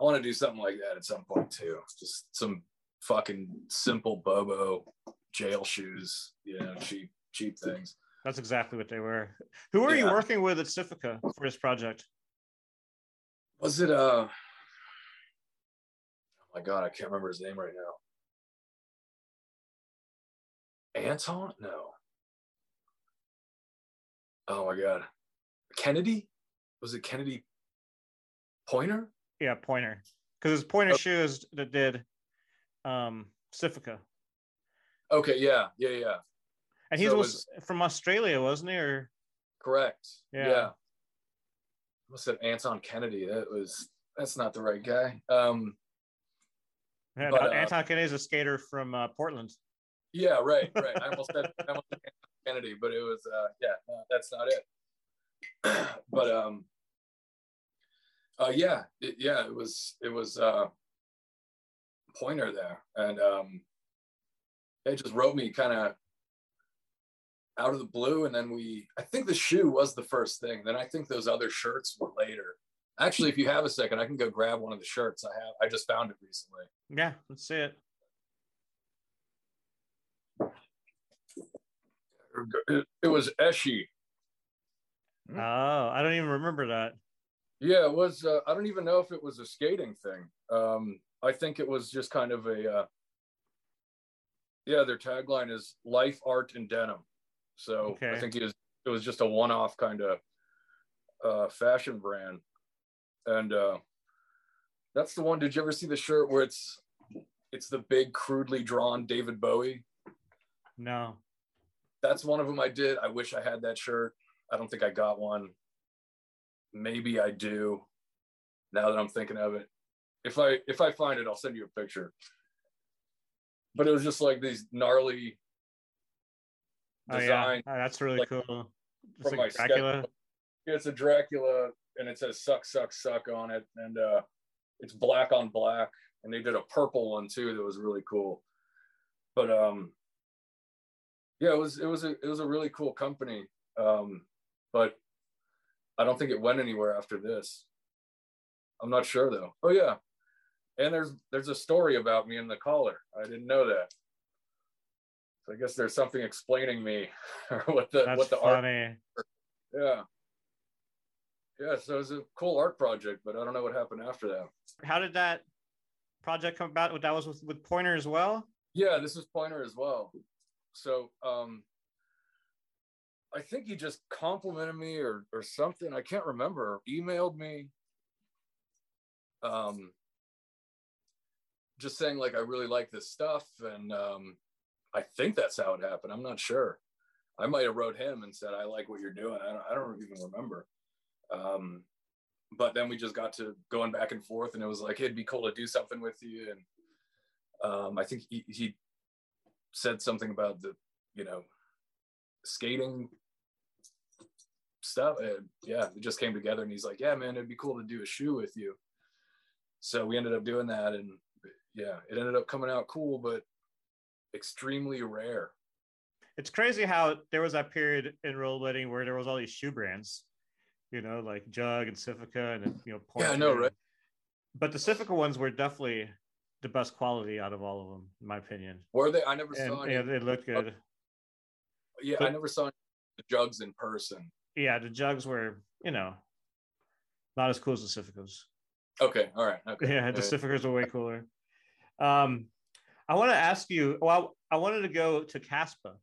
S2: I want to do something like that at some point too. Just some fucking simple Bobo jail shoes, you know, cheap, cheap things.
S3: That's exactly what they were. Who were yeah. you working with at Sifika for this project?
S2: Was it uh? Oh my god, I can't remember his name right now. Anton? No. Oh my god, Kennedy? Was it Kennedy Pointer?
S3: Yeah, Pointer. Because it's Pointer oh. shoes that did um Sifika.
S2: Okay, yeah, yeah, yeah.
S3: And he so was, was, from Australia, wasn't he? Or
S2: correct. Yeah. yeah. I must have Anton Kennedy. That was that's not the right guy. Um
S3: yeah, but, no, uh, Anton Kennedy is a skater from uh, Portland.
S2: Yeah, right, right. I almost said, I almost said Kennedy, but it was uh yeah, no, that's not it. but um uh yeah, it, yeah, it was it was uh pointer there and um they just wrote me kind of out of the blue and then we i think the shoe was the first thing then i think those other shirts were later actually if you have a second i can go grab one of the shirts i have i just found it recently
S3: yeah let's see it
S2: it, was Eshy.
S3: Oh, I don't even remember that.
S2: Yeah, it was. Uh, I don't even know if it was a skating thing. Um, I think it was just kind of a. Uh, yeah, their tagline is "Life, Art, and Denim." So okay. I think it was it was just a one-off kind of uh, fashion brand, and uh, that's the one. Did you ever see the shirt where it's it's the big crudely drawn David Bowie?
S3: No.
S2: That's one of them I did. I wish I had that shirt. I don't think I got one. Maybe I do. Now that I'm thinking of it, if I if I find it, I'll send you a picture. But it was just like these gnarly
S3: design. Oh, yeah. Oh, that's really like, cool. It's from like my Dracula.
S2: Yeah, it's a Dracula, and it says "suck, suck, suck" on it, and uh, it's black on black. And they did a purple one too that was really cool. But um, yeah, it was it was a it was a really cool company. Um, but I don't think it went anywhere after this. I'm not sure though. Oh yeah, and there's there's a story about me in the collar. I didn't know that. So I guess there's something explaining me or what the
S3: That's
S2: what the
S3: funny.
S2: art. Yeah. Yeah, so it was a cool art project, but I don't know what happened after that.
S3: How did that project come about? That was with, with Pointer as well?
S2: Yeah, this is Pointer as well. So um I think he just complimented me or or something. I can't remember. Emailed me. Um just saying like I really like this stuff and um I think that's how it happened. I'm not sure. I might have wrote him and said, I like what you're doing. I don't, I don't even remember. Um, but then we just got to going back and forth and it was like, it'd be cool to do something with you. And um, I think he, he said something about the, you know, skating stuff. And yeah, it just came together and he's like, yeah, man, it'd be cool to do a shoe with you. So we ended up doing that and yeah, it ended up coming out cool, but extremely rare.
S3: It's crazy how there was that period in rollerblading where there was all these shoe brands, you know, like Jug and Sifika and you know.
S2: Yeah, I know, right?
S3: But the Sifika ones were definitely the best quality out of all of them, in my opinion.
S2: Were they? I never
S3: and,
S2: saw.
S3: Yeah, they looked good.
S2: Yeah, but, I never saw the jugs in person.
S3: Yeah, the jugs were, you know, not as cool as the Sifikas.
S2: Okay, all right. Okay.
S3: Yeah, the Sifikas were way cooler. Um, I want to ask you. Well, I wanted to go to Caspa.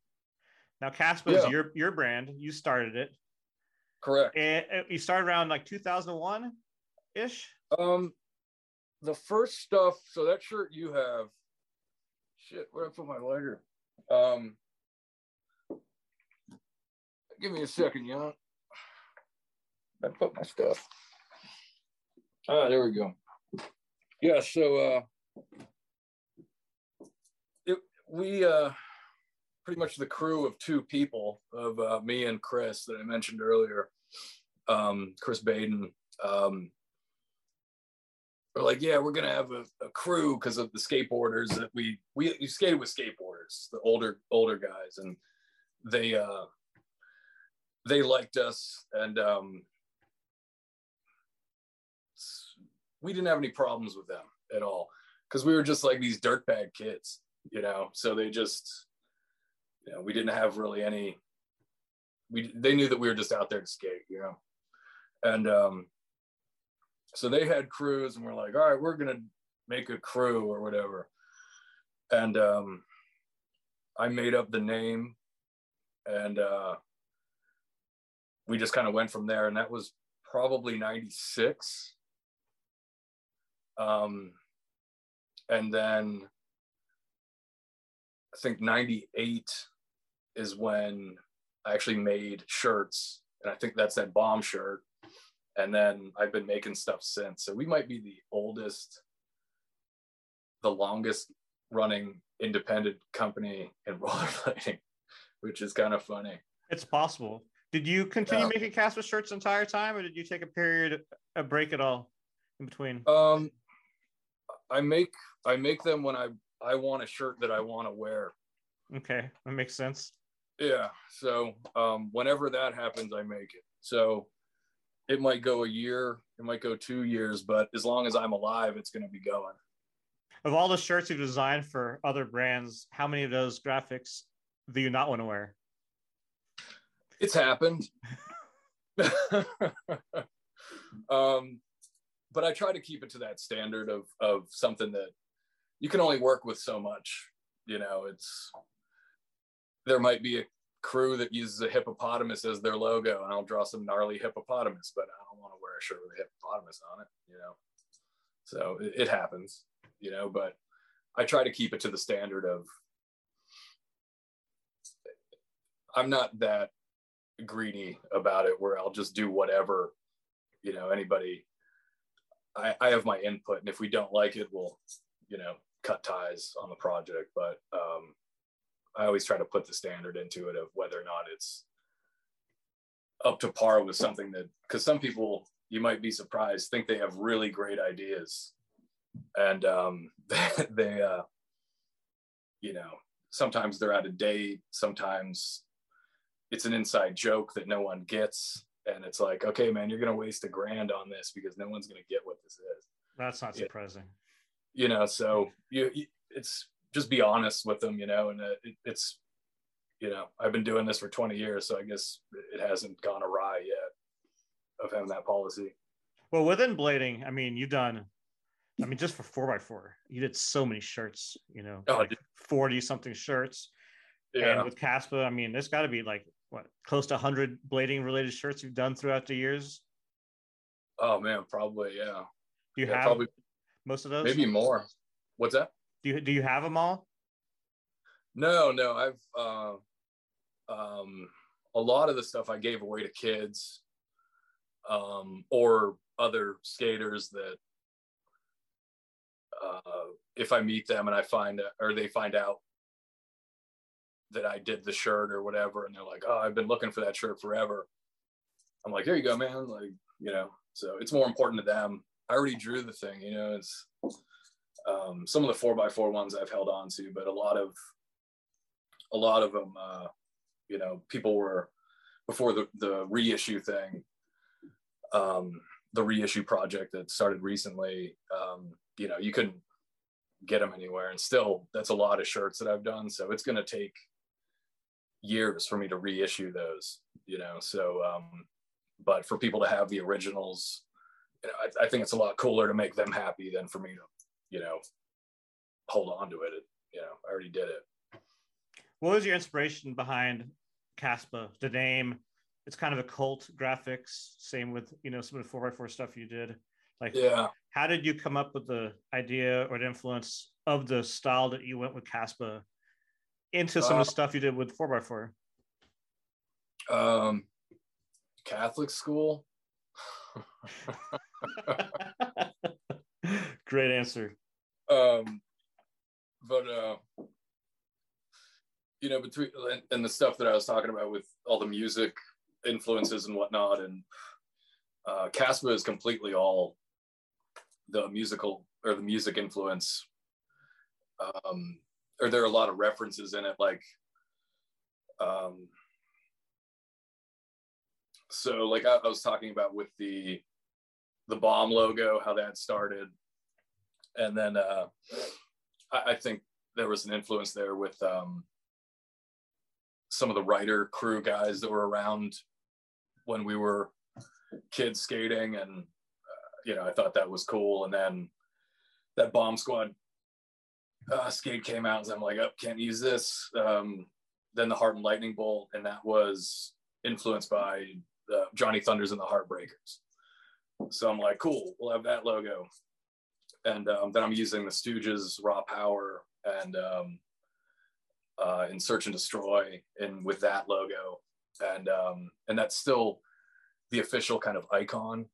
S3: Now, Caspa yeah. is your your brand. You started it.
S2: Correct.
S3: And you started around like 2001 ish.
S2: Um, the first stuff. So that shirt you have. Shit, where I put my lighter? Um, give me a second, young. I put my stuff. Ah, there we go. Yeah, so uh we uh, pretty much the crew of two people of uh, me and Chris that I mentioned earlier, um, Chris Baden. Um, we're like, yeah, we're gonna have a, a crew because of the skateboarders that we we, we skated with skateboarders, the older older guys, and they uh, they liked us and um, we didn't have any problems with them at all because we were just like these dirtbag kids, you know. So they just, you know, we didn't have really any. We they knew that we were just out there to skate, you know, and um, so they had crews, and we're like, all right, we're gonna make a crew or whatever, and um, I made up the name, and uh, we just kind of went from there, and that was probably '96. Um, and then think 98 is when I actually made shirts. And I think that's that bomb shirt. And then I've been making stuff since. So we might be the oldest, the longest running independent company in rollerblading, which is kind of funny.
S3: It's possible. Did you continue yeah. making Caspa shirts the entire time, or did you take a period, a break at all in between?
S2: Um, I make I make them when I I want a shirt that I want to wear.
S3: Okay, that makes sense.
S2: Yeah. So um, whenever that happens, I make it. So it might go a year, it might go two years, but as long as I'm alive, it's going to be going.
S3: Of all the shirts you've designed for other brands, how many of those graphics do you not want to wear?
S2: It's happened. um, but I try to keep it to that standard of of something that you can only work with so much. You know, it's there might be a crew that uses a hippopotamus as their logo, and I'll draw some gnarly hippopotamus, but I don't want to wear a shirt with a hippopotamus on it. You know, so it, it happens. You know, but I try to keep it to the standard of. I'm not that greedy about it where I'll just do whatever, you know, anybody I, I have my input, and if we don't like it, we'll, you know, cut ties on the project. But um, I always try to put the standard into it of whether or not it's up to par with something that, because some people you might be surprised think they have really great ideas, and um, they, uh, you know, sometimes they're out of date, sometimes it's an inside joke that no one gets and it's like, okay, man, you're gonna waste a grand on this because no one's gonna get what this is.
S3: That's not surprising.
S2: You know, so you, you it's just be honest with them, you know, and it, it's, you know, I've been doing this for 20 years, so I guess it hasn't gone awry yet of having that policy.
S3: Well, within blading, I mean, you've done, I mean, just for four by four, you did so many shirts, you know, oh, like 40 something shirts. Yeah. And with Caspa, I mean, there's got to be like what close to 100 blading related shirts you've done throughout the years
S2: oh man probably yeah
S3: do you
S2: yeah,
S3: have probably most of those
S2: maybe more what's that
S3: do you do you have them all
S2: no no i've uh, um a lot of the stuff i gave away to kids um or other skaters that uh if i meet them and i find or they find out that I did the shirt or whatever. And they're like, oh, I've been looking for that shirt forever. I'm like, here you go, man. Like, you know, so it's more important to them. I already drew the thing, you know, it's um, some of the four by four ones I've held on to, but a lot of, a lot of them, uh, you know, people were before the, the reissue thing, um, the reissue project that started recently, um, you know, you couldn't get them anywhere. And still, that's a lot of shirts that I've done. So it's going to take years for me to reissue those, you know. So, um, but for people to have the originals, you know, I, I, think it's a lot cooler to make them happy than for me to, you know, hold on to it. You know, I already did it.
S3: What was your inspiration behind Caspa? The name, it's kind of a cult graphics. Same with you know some of the four x four stuff you did. Like,
S2: yeah,
S3: how did you come up with the idea or the influence of the style that you went with Caspa into some uh, of the stuff you did with 4x4?
S2: Um, Catholic school.
S3: Great answer.
S2: Um, but uh, you know, between and, and the stuff that I was talking about with all the music influences and whatnot, and uh, Caspa is completely all the musical or the music influence. Um, or there are a lot of references in it, like um, so like I, I was talking about with the the bomb logo, how that started, and then uh, I, I think there was an influence there with um, some of the writer crew guys that were around when we were kids skating. And uh, you know i thought that was cool. And then that bomb squad uh, skate came out and i'm like oh can't use this. Um, then the heart and lightning bolt and that was influenced by johnny thunders and the heartbreakers so i'm like cool we'll have that logo. And um, then i'm using the stooges raw power and um, uh, in search and destroy and with that logo. And um, and that's still the official kind of icon.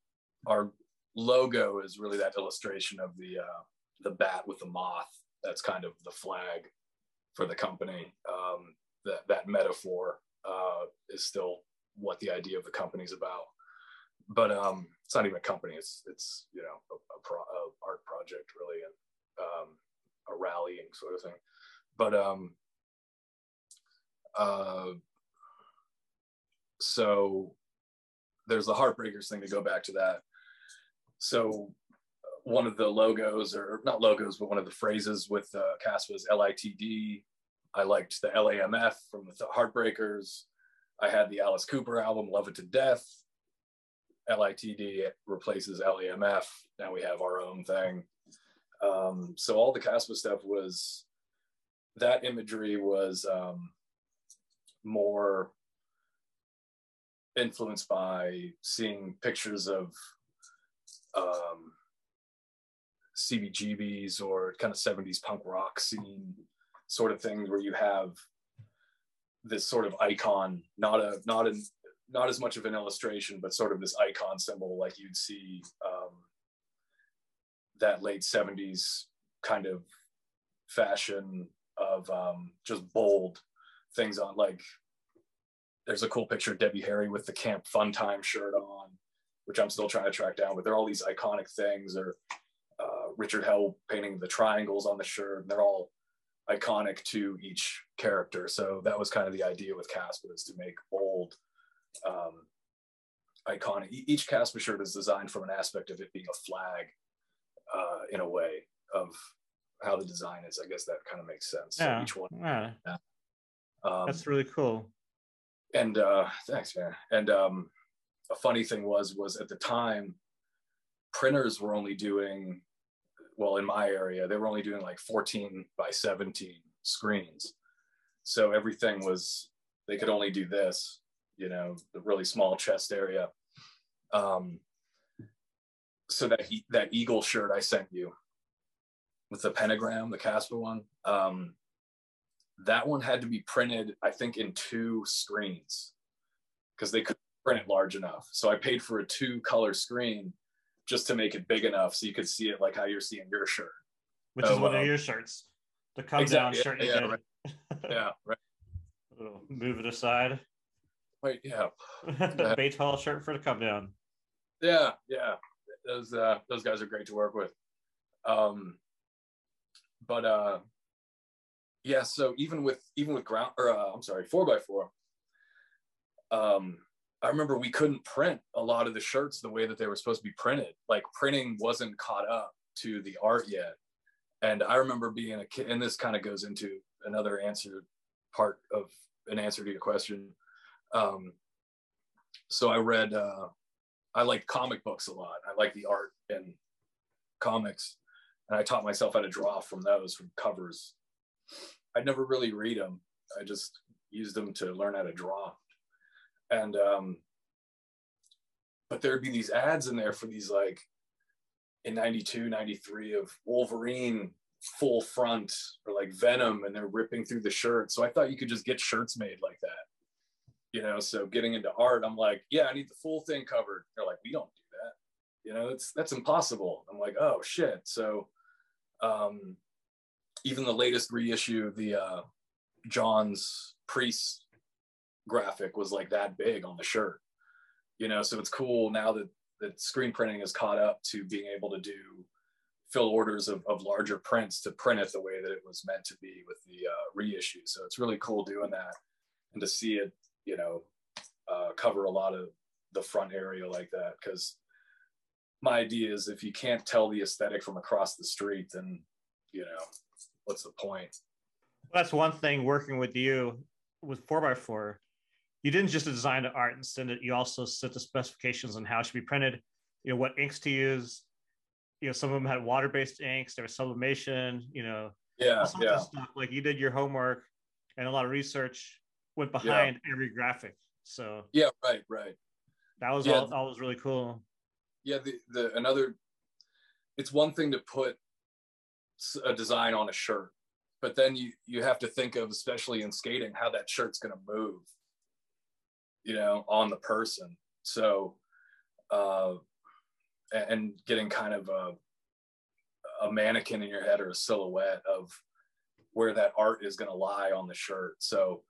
S2: Our logo is really that illustration of the uh, the bat with the moth. That's kind of the flag for the company. Um, that that metaphor uh, is still what the idea of the company's about. But um, it's not even a company it's it's you know a, a, pro, a art project really and um, a rallying sort of thing but um uh, so there's the Heartbreakers thing to go back to that. So uh, one of the logos, or not logos, but one of the phrases with uh, cast was LITD. I liked the LAMF from the Heartbreakers. I had the Alice Cooper album, Love It to Death. LITD replaces LAMF. Now we have our own thing. Um, so all the Caspa stuff was that imagery was um, more influenced by seeing pictures of um, CBGBs or kind of 70s punk rock scene sort of thing where you have this sort of icon, not a not an not as much of an illustration, but sort of this icon symbol like you'd see um, that late 70s kind of fashion of um, just bold things on like there's a cool picture of Debbie Harry with the Camp Fun Time shirt on, which I'm still trying to track down. But there are all these iconic things. Or uh, Richard Hell painting the triangles on the shirt. And they're all iconic to each character. So that was kind of the idea with Caspa is to make bold, um, iconic. Each Caspa shirt is designed from an aspect of it being a flag, uh, in a way of how the design is. I guess that kind of makes sense.
S1: Yeah.
S2: So each one.
S1: Yeah.
S2: Um,
S1: That's really cool.
S2: and uh thanks man and um a funny thing was was at the time printers were only doing well in my area they were only doing like 14 by 17 screens so everything was they could only do this you know the really small chest area um so that e- that eagle shirt i sent you with the pentagram the Caspa one um that one had to be printed i think in two screens because they couldn't print it large enough so i paid for a two color screen just to make it big enough so you could see it like how you're seeing your shirt
S1: Which
S2: Oh,
S1: is one
S2: wow.
S1: of your shirts. The come
S2: Exactly,
S1: down shirt you
S2: yeah, right. yeah right
S1: Move it aside.
S2: Wait yeah.
S1: The Bay Tall shirt for the come down.
S2: yeah yeah. Those uh those guys are great to work with. Um but uh yeah so even with even with ground or uh, i'm sorry four by four um i remember we couldn't print a lot of the shirts the way that they were supposed to be printed. Like printing wasn't caught up to the art yet. And i remember being a kid and this kind of goes into another answer part of an answer to your question um so i read uh I like comic books a lot. I like the art in comics, and I taught myself how to draw from those from covers. I'd never really read them. I just used them to learn how to draw. And um, but there'd be these ads in there for these like in 92, 93 of Wolverine full front or like Venom, and they're ripping through the shirt. So I thought you could just get shirts made like that you know so getting into art i'm like yeah i need the full thing covered. They're like we don't do that. You know that's that's impossible. I'm like oh shit. So um even the latest reissue of the uh Judas Priest graphic was like that big on the shirt. You know so it's cool now that that screen printing has caught up to being able to do fill orders of, of larger prints to print it the way that it was meant to be with the uh, reissue. So it's really cool doing that and to see it you know, uh, cover a lot of the front area like that because my idea is if you can't tell the aesthetic from across the street, then you know what's the point?
S3: That's one thing working with you with four by four. You didn't just design the art and send it. You also set the specifications on how it should be printed. You know what inks to use. You know some of them had water-based inks. There was sublimation. You know,
S2: yeah, yeah.
S3: Stuff. Like you did your homework and a lot of research went behind yeah. every graphic. So
S2: yeah, right, right.
S3: That was yeah. all. That was really cool.
S2: Yeah, the the another. It's one thing to put a design on a shirt, but then you you have to think of, especially in skating, how that shirt's going to move. You know, on the person. So, uh, and getting kind of a a mannequin in your head or a silhouette of where that art is going to lie on the shirt. So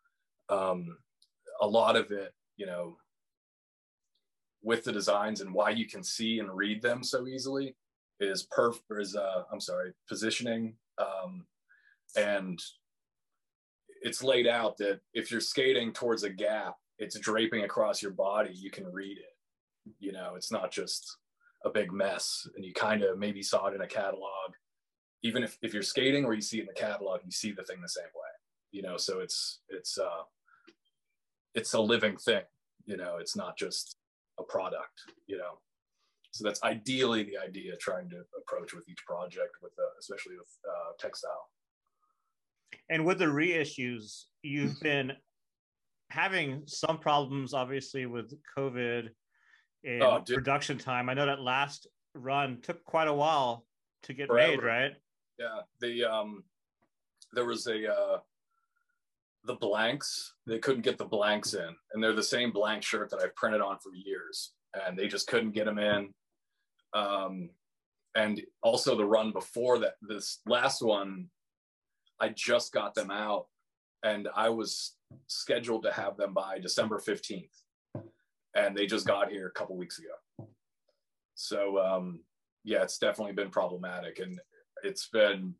S2: um, a lot of it, you know, with the designs and why you can see and read them so easily is perf is uh, I'm sorry positioning um, and it's laid out that if you're skating towards a gap, it's draping across your body. You can read it. You know, it's not just a big mess. And you kind of maybe saw it in a catalog even if, if you're skating or you see it in the catalog, you see the thing the same way, you know, so it's, it's, uh, it's a living thing, you know, it's not just a product, you know? So that's ideally the idea trying to approach with each project with, uh, especially with uh, textile.
S3: And with the reissues, you've been having some problems, obviously, with COVID and oh, production time. I know that last run took quite a while to get Forever. made, right?
S2: Yeah, the um, there was a uh, the blanks. They couldn't get the blanks in, and they're the same blank shirt that I've printed on for years, and they just couldn't get them in. Um, and also the run before that, this last one, I just got them out, and I was scheduled to have them by December fifteenth, and they just got here a couple weeks ago. So um, yeah, it's definitely been problematic, and it's been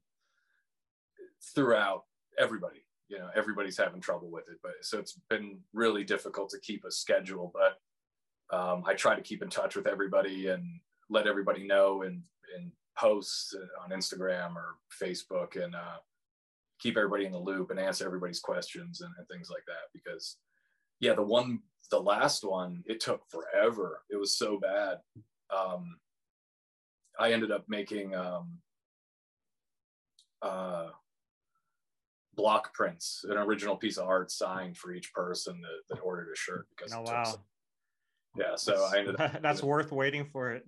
S2: throughout everybody you know everybody's having trouble with it but so it's been really difficult to keep a schedule but um, i try to keep in touch with everybody and let everybody know in in posts on instagram or facebook and uh, keep everybody in the loop and answer everybody's questions and, and things like that because yeah the one the last one it took forever. It was so bad. Um, i ended up making um, uh, block prints, an original piece of art signed for each person that, that ordered a shirt because
S3: oh, wow.
S2: Some, yeah, so that's, I ended
S3: up that's worth waiting for it.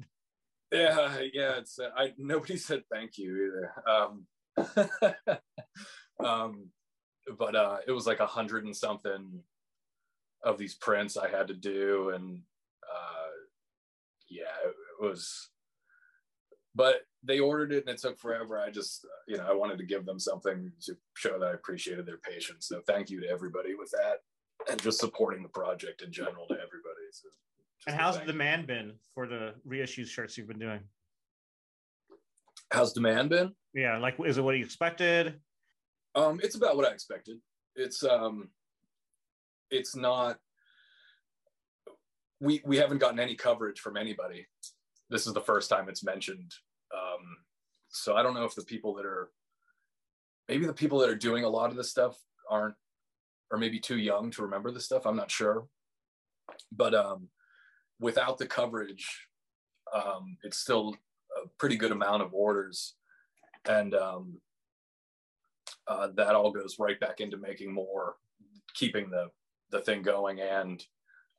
S2: Yeah, yeah, it's uh, I nobody said thank you either. Um, um but uh it was like a hundred and something of these prints I had to do and uh yeah, it, it was but they ordered it and it took forever. I just, you know, I wanted to give them something to show that I appreciated their patience. So thank you to everybody with that and just supporting the project in general to everybody. So
S3: and how's the demand been for the reissued shirts you've been doing?
S2: How's demand been?
S3: Yeah, like is it what you expected?
S2: Um, it's about what I expected. It's um, it's not. We we haven't gotten any coverage from anybody. This is the first time it's mentioned um, so I don't know if the people that are maybe the people that are doing a lot of this stuff aren't or maybe too young to remember this stuff. I'm not sure. But um, without the coverage, um, it's still a pretty good amount of orders. And um, uh, that all goes right back into making more, keeping the, the thing going and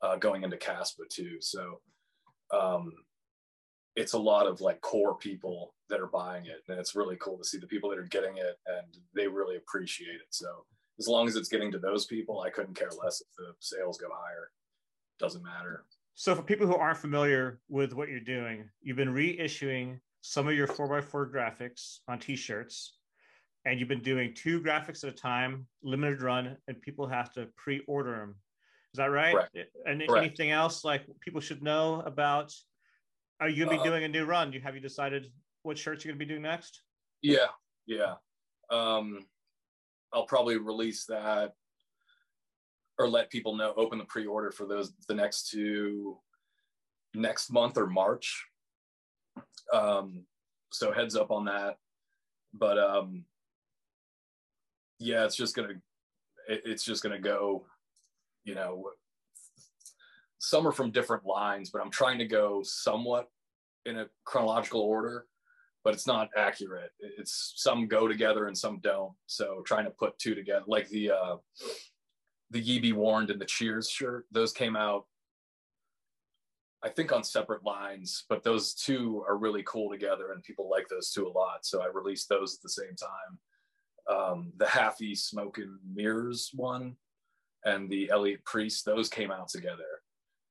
S2: uh, going into CASPA too. So um, it's a lot of like core people that are buying it and it's really cool to see the people that are getting it and they really appreciate it. So as long as it's getting to those people i couldn't care less if the sales go higher. Doesn't matter.
S3: So for people who aren't familiar with what you're doing you've been reissuing some of your 4x4 graphics on t-shirts and you've been doing two graphics at a time limited run and people have to pre-order them is that right?
S2: Correct.
S3: and
S2: Correct.
S3: anything else like people should know about are you gonna be uh, doing a new run? You have you decided what shirts you're gonna be doing next?
S2: Yeah, yeah. Um, I'll probably release that or let people know. Open the pre-order for those the next two next month or March. Um, so heads up on that. But um, yeah, it's just gonna it, it's just gonna go, you know, some are from different lines, but I'm trying to go somewhat in a chronological order, but it's not accurate. It's some go together and some don't. So trying to put two together, like the uh, the Ye Be Warned and the Cheers shirt, those came out I think on separate lines, but those two are really cool together and people like those two a lot. So I released those at the same time. Um, the Haffy Smoke and Mirrors one and the Elliot Priest, those came out together,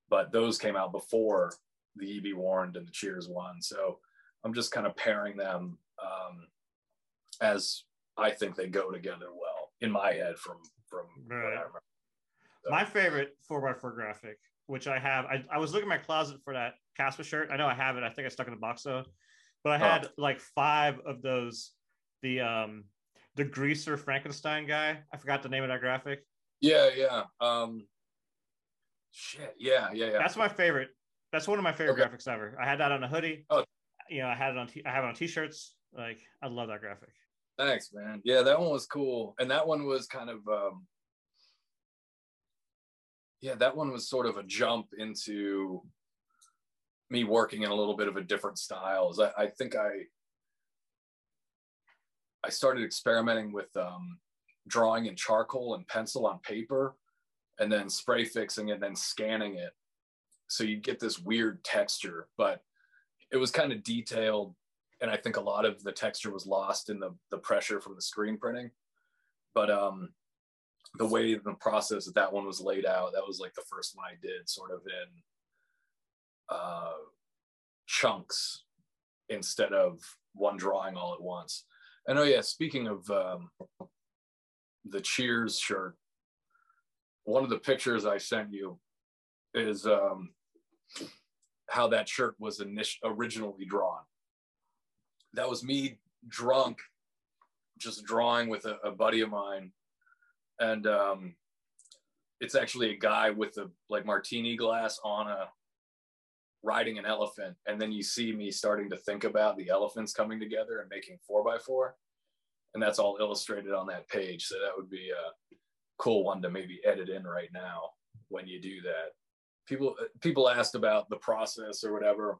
S2: but those came out before the Ye Be Warned and the Cheers one. So I'm just kind of pairing them um, as I think they go together well in my head from from right. what I remember.
S3: So. My favorite four x four graphic which I have. I, I was looking in my closet for that Caspa shirt. I know I have it. I think I stuck in the box though. But I had oh. like five of those. The um the greaser Frankenstein guy. I forgot the name of that graphic.
S2: Yeah, yeah. Um shit. Yeah, yeah, yeah.
S3: That's my favorite. That's one of my favorite okay. graphics ever. I had that on a hoodie. Oh. You know, I had it on t- I have it on t-shirts. Like I love that graphic.
S2: Thanks, man. Yeah, that one was cool. And that one was kind of um yeah, that one was sort of a jump into me working in a little bit of a different style. I, I think I I started experimenting with um, drawing in charcoal and pencil on paper, and then spray fixing and then scanning it. So you get this weird texture, but it was kind of detailed, and I think a lot of the texture was lost in the the pressure from the screen printing. But um, the way the process that that one was laid out, that was like the first one I did sort of in uh, chunks instead of one drawing all at once. And oh yeah, speaking of um, the Cheers shirt, one of the pictures I sent you is um, how that shirt was init- originally drawn. That was me drunk, just drawing with a, a buddy of mine. And um, it's actually a guy with a like martini glass on a riding an elephant. And then you see me starting to think about the elephants coming together and making four by four. And that's all illustrated on that page. So that would be a cool one to maybe edit in right now when you do that people people asked about the process or whatever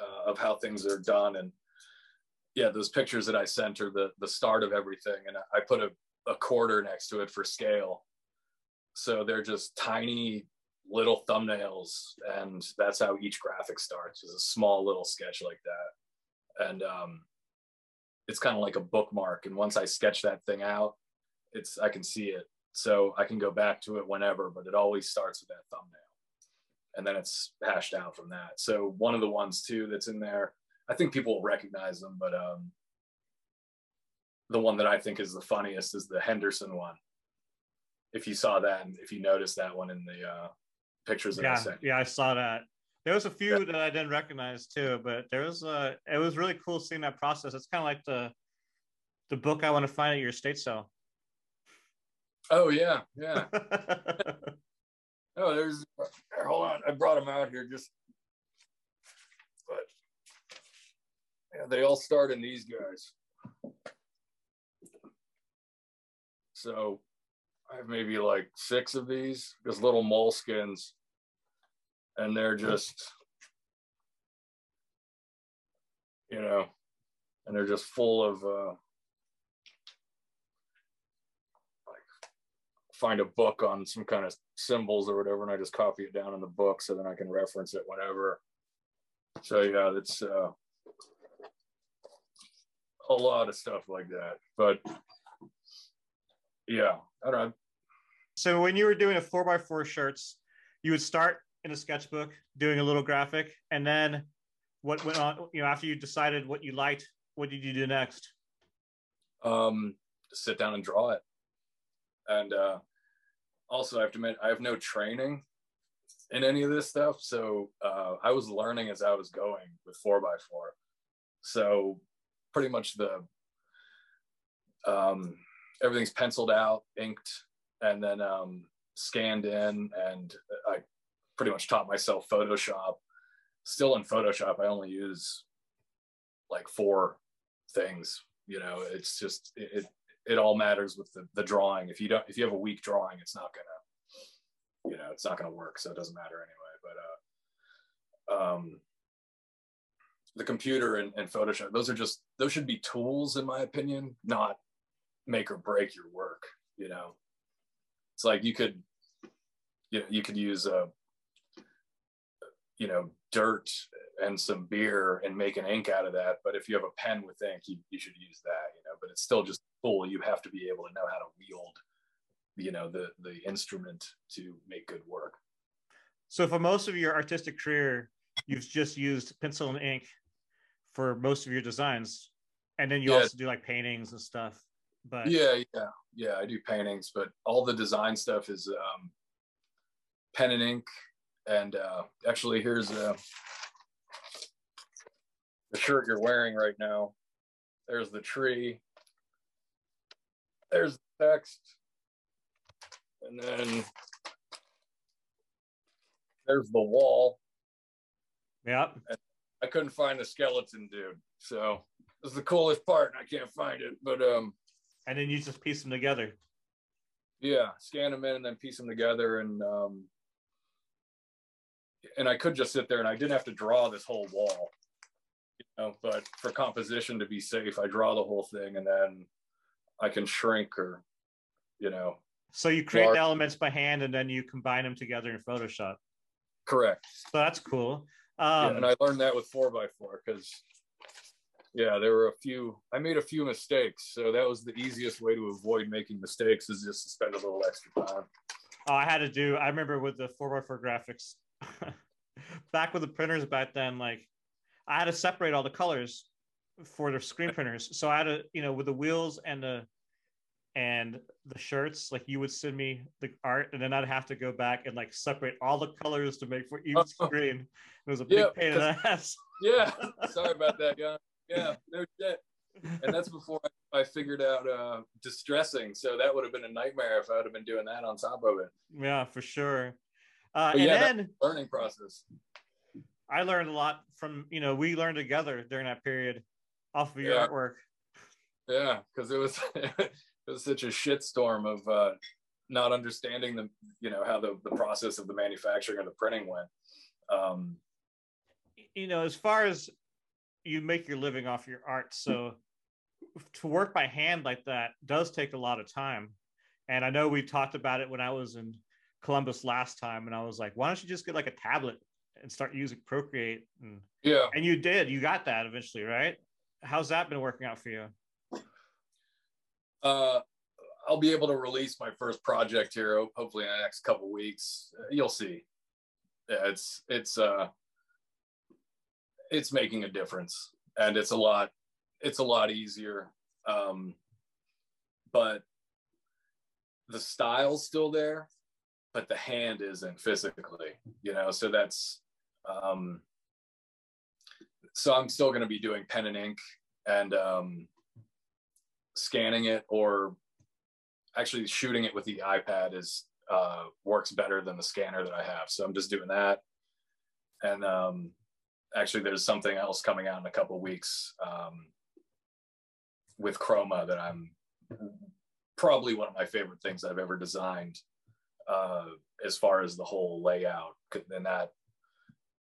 S2: uh, of how things are done and yeah those pictures that i sent are the the start of everything and i put a a quarter next to it for scale. So they're just tiny little thumbnails, and that's how each graphic starts is a small little sketch like that. And um, it's kind of like a bookmark. And once I sketch that thing out, it's I can see it. So I can go back to it whenever, but it always starts with that thumbnail. And then it's hashed out from that. So one of the ones too that's in there, I think people will recognize them, but um, the one that I think is the funniest is the Henderson one. If you saw that, and if you noticed that one in the uh, pictures that
S3: yeah,
S2: I sent,
S3: yeah, I saw that. There was a few yeah. that I didn't recognize too, but there was a. It was really cool seeing that process. It's kind of like the the book I want to find at your estate sale.
S2: Oh yeah, yeah. oh, there's. Here, hold on, I brought them out here just. But yeah, they all start in these guys. So I have maybe like six of these, just little moleskins, and they're just, you know, and they're just full of uh, find a book on some kind of symbols or whatever, and I just copy it down in the book so then I can reference it whenever. So yeah, it's uh, a lot of stuff like that, but yeah, I don't know.
S3: So when you were doing a four by four shirts, you would start in a sketchbook doing a little graphic, and then what went on? You know, after you decided what you liked, what did you do next?
S2: Um, sit down and draw it, and uh, also I have to admit I have no training in any of this stuff, so uh, I was learning as I was going with four by four. So pretty much the um, everything's penciled out, inked, and then um, scanned in. And I pretty much taught myself Photoshop. Still in Photoshop, I only use like four things. You know, it's just it it, all matters with the, the drawing. If you don't if you have a weak drawing, it's not gonna you know it's not gonna work. So it doesn't matter anyway. But uh, um, the computer and, and Photoshop, those are just those should be tools in my opinion, not make or break your work. You know, it's like you could you know, you could use a you know dirt and some beer and make an ink out of that. But if you have a pen with ink, you, you should use that, you know, but it's still just a tool. You have to be able to know how to wield, you know, the, the instrument to make good work.
S3: So for most of your artistic career, you've just used pencil and ink for most of your designs. And then you yeah. also do like paintings and stuff. But
S2: yeah, yeah, yeah, I do paintings, but all the design stuff is um, pen and ink. And uh, actually, here's uh, the shirt you're wearing right now. There's the tree. There's the text. And then there's the wall.
S3: Yep.
S2: And I couldn't find the skeleton dude. So this is the coolest part. and I can't find it. But um
S3: and then you just piece them together.
S2: Yeah, scan them in and then piece them together and um and I could just sit there and I didn't have to draw this whole wall you know, but for composition to be safe, I draw the whole thing and then I can shrink or, you know.
S3: So you create large... the elements by hand and then you combine them together in Photoshop.
S2: Correct.
S3: So that's cool.
S2: Um, yeah, and I learned that with four by four because, yeah, there were a few. I made a few mistakes, so that was the easiest way to avoid making mistakes is just to spend a little extra time.
S3: Oh, I had to do. I remember with the four by four graphics, back with the printers back then, like I had to separate all the colors for the screen printers. So I had to, you know, with the wheels and the and the shirts, like you would send me the art, and then I'd have to go back and like separate all the colors to make for each oh. screen. It was a big yeah, pain in the ass.
S2: Yeah, sorry about that, guy. Yeah, no shit. And that's before I, I figured out uh, distressing. So that would have been a nightmare if I would have been doing that on top of it.
S3: Yeah, for sure. Uh,
S2: and yeah, then learning process.
S3: I learned a lot from you know we learned together during that period off of your yeah. artwork.
S2: Yeah, because it was it was such a shitstorm of uh, not understanding the you know how the the process of the manufacturing or the printing went. Um,
S3: you know, as far as you make your living off your art, so to work by hand like that does take a lot of time. And I know we talked about it when I was in Columbus last time, and I was like, why don't you just get like a tablet and start using Procreate. And,
S2: yeah.
S3: And you did. You got that eventually, right? How's that been working out for you?
S2: Uh, I'll be able to release my first project here, hopefully in the next couple weeks. You'll see. Yeah, it's it's uh, it's making a difference, and it's a lot. It's a lot easier, um, but the style's still there, but the hand isn't physically. You know, so that's um, so I'm still going to be doing pen and ink and um, scanning it or actually shooting it with the iPad is uh, works better than the scanner that I have. So I'm just doing that. And um, actually, there's something else coming out in a couple weeks um, with Chroma that I'm probably one of my favorite things I've ever designed uh, as far as the whole layout. And that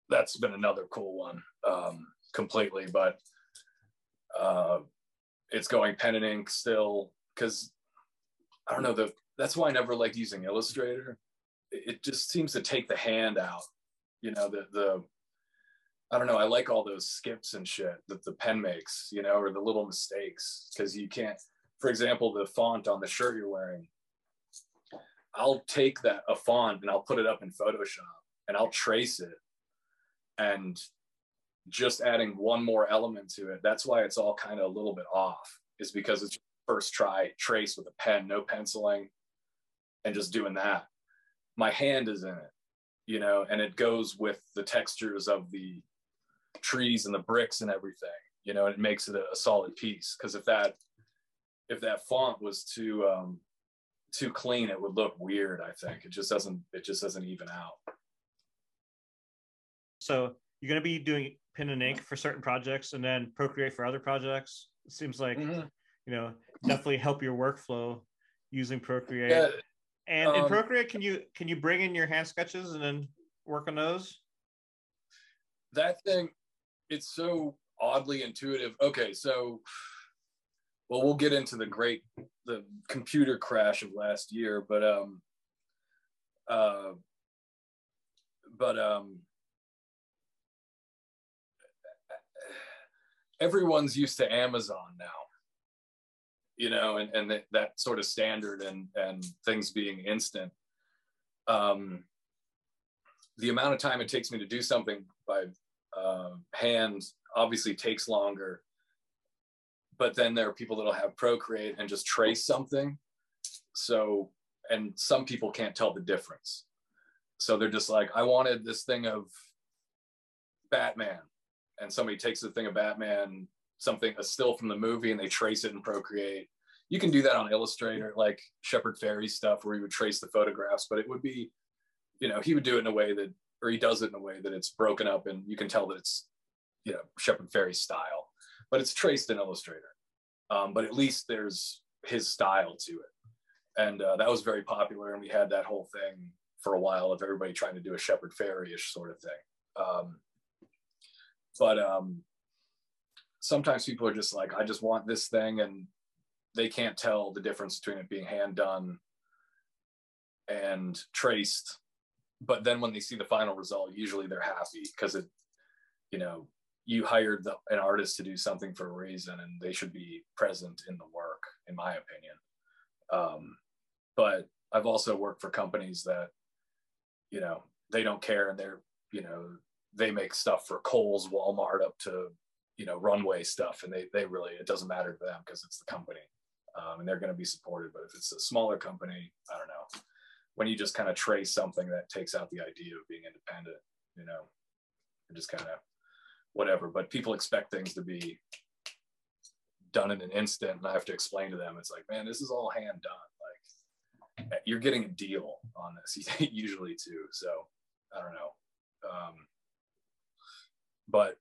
S2: that's been another cool one um, completely. But uh, it's going pen and ink still because I don't know the that's why I never liked using Illustrator. It just seems to take the hand out. You know the the I don't know. I like all those skips and shit that the pen makes. You know, or the little mistakes because you can't. For example, the font on the shirt you're wearing. I'll take that a font and I'll put it up in Photoshop and I'll trace it and just adding one more element to it. That's why it's all kind of a little bit off is because it's first try trace with a pen no penciling and just doing that. My hand is in it you know and it goes with the textures of the trees and the bricks and everything you know and it makes it a, a solid piece. Because if that if that font was too um too clean it would look weird i think it just doesn't it just doesn't even out
S3: So you're going to be doing pen and ink for certain projects, and then Procreate for other projects. It seems like
S2: Mhm.
S3: you know definitely help your workflow using Procreate.
S2: Yeah,
S3: and in
S2: um,
S3: Procreate, can you can you bring in your hand sketches and then work on those?
S2: that thing, it's so oddly intuitive. Okay, so well, we'll get into the great the computer crash of last year, but um, uh, but um, everyone's used to Amazon now, you know, and and that, that sort of standard and and things being instant. Um, the amount of time it takes me to do something by uh, hand obviously takes longer but then there are people that'll have procreate and just trace something. So and some people can't tell the difference. So they're just like i wanted this thing of batman. And somebody takes the thing of batman something a still from the movie and they trace it in procreate. You can do that on illustrator like shepard fairey stuff where you would trace the photographs but it would be you know he would do it in a way that or he does it in a way that it's broken up and you can tell that it's you know shepard fairey style but it's traced in illustrator. Um, but at least there's his style to it. And uh, that was very popular and we had that whole thing for a while of everybody trying to do a shepard fairey-ish sort of thing. Um, but um, sometimes people are just like i just want this thing and they can't tell the difference between it being hand done and traced. But then when they see the final result usually they're happy because it you know you hired the, an artist to do something for a reason and they should be present in the work in my opinion um, but i've also worked for companies that you know they don't care and they're you know they make stuff for Kohl's, Walmart, up to you know runway stuff, and they they really it doesn't matter to them because it's the company, um, and they're going to be supported. But if it's a smaller company, I don't know. When you just kind of trace something that takes out the idea of being independent, you know, and just kind of whatever. But people expect things to be done in an instant, and I have to explain to them, it's like, man, this is all hand done. Like you're getting a deal on this usually too. So I don't know. Um, but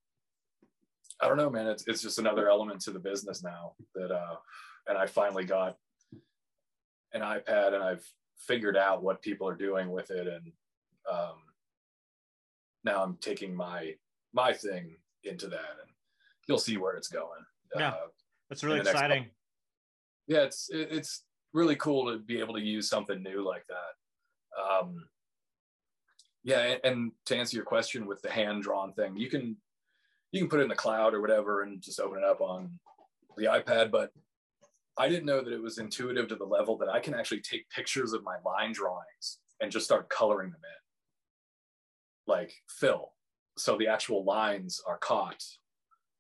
S2: I don't know, man. It's it's just another element to the business now that uh and I finally got an iPad and I've figured out what people are doing with it and um now I'm taking my my thing into that and you'll see where it's going.
S3: Yeah.
S2: Uh,
S3: That's really
S2: in the next
S3: exciting.
S2: yeah, it's it, it's really cool to be able to use something new like that. Um, yeah, and, and to answer your question with the hand drawn thing, you can you can put it in the cloud or whatever and just open it up on the iPad. But I didn't know that it was intuitive to the level that I can actually take pictures of my line drawings and just start coloring them in, like fill. So the actual lines are caught,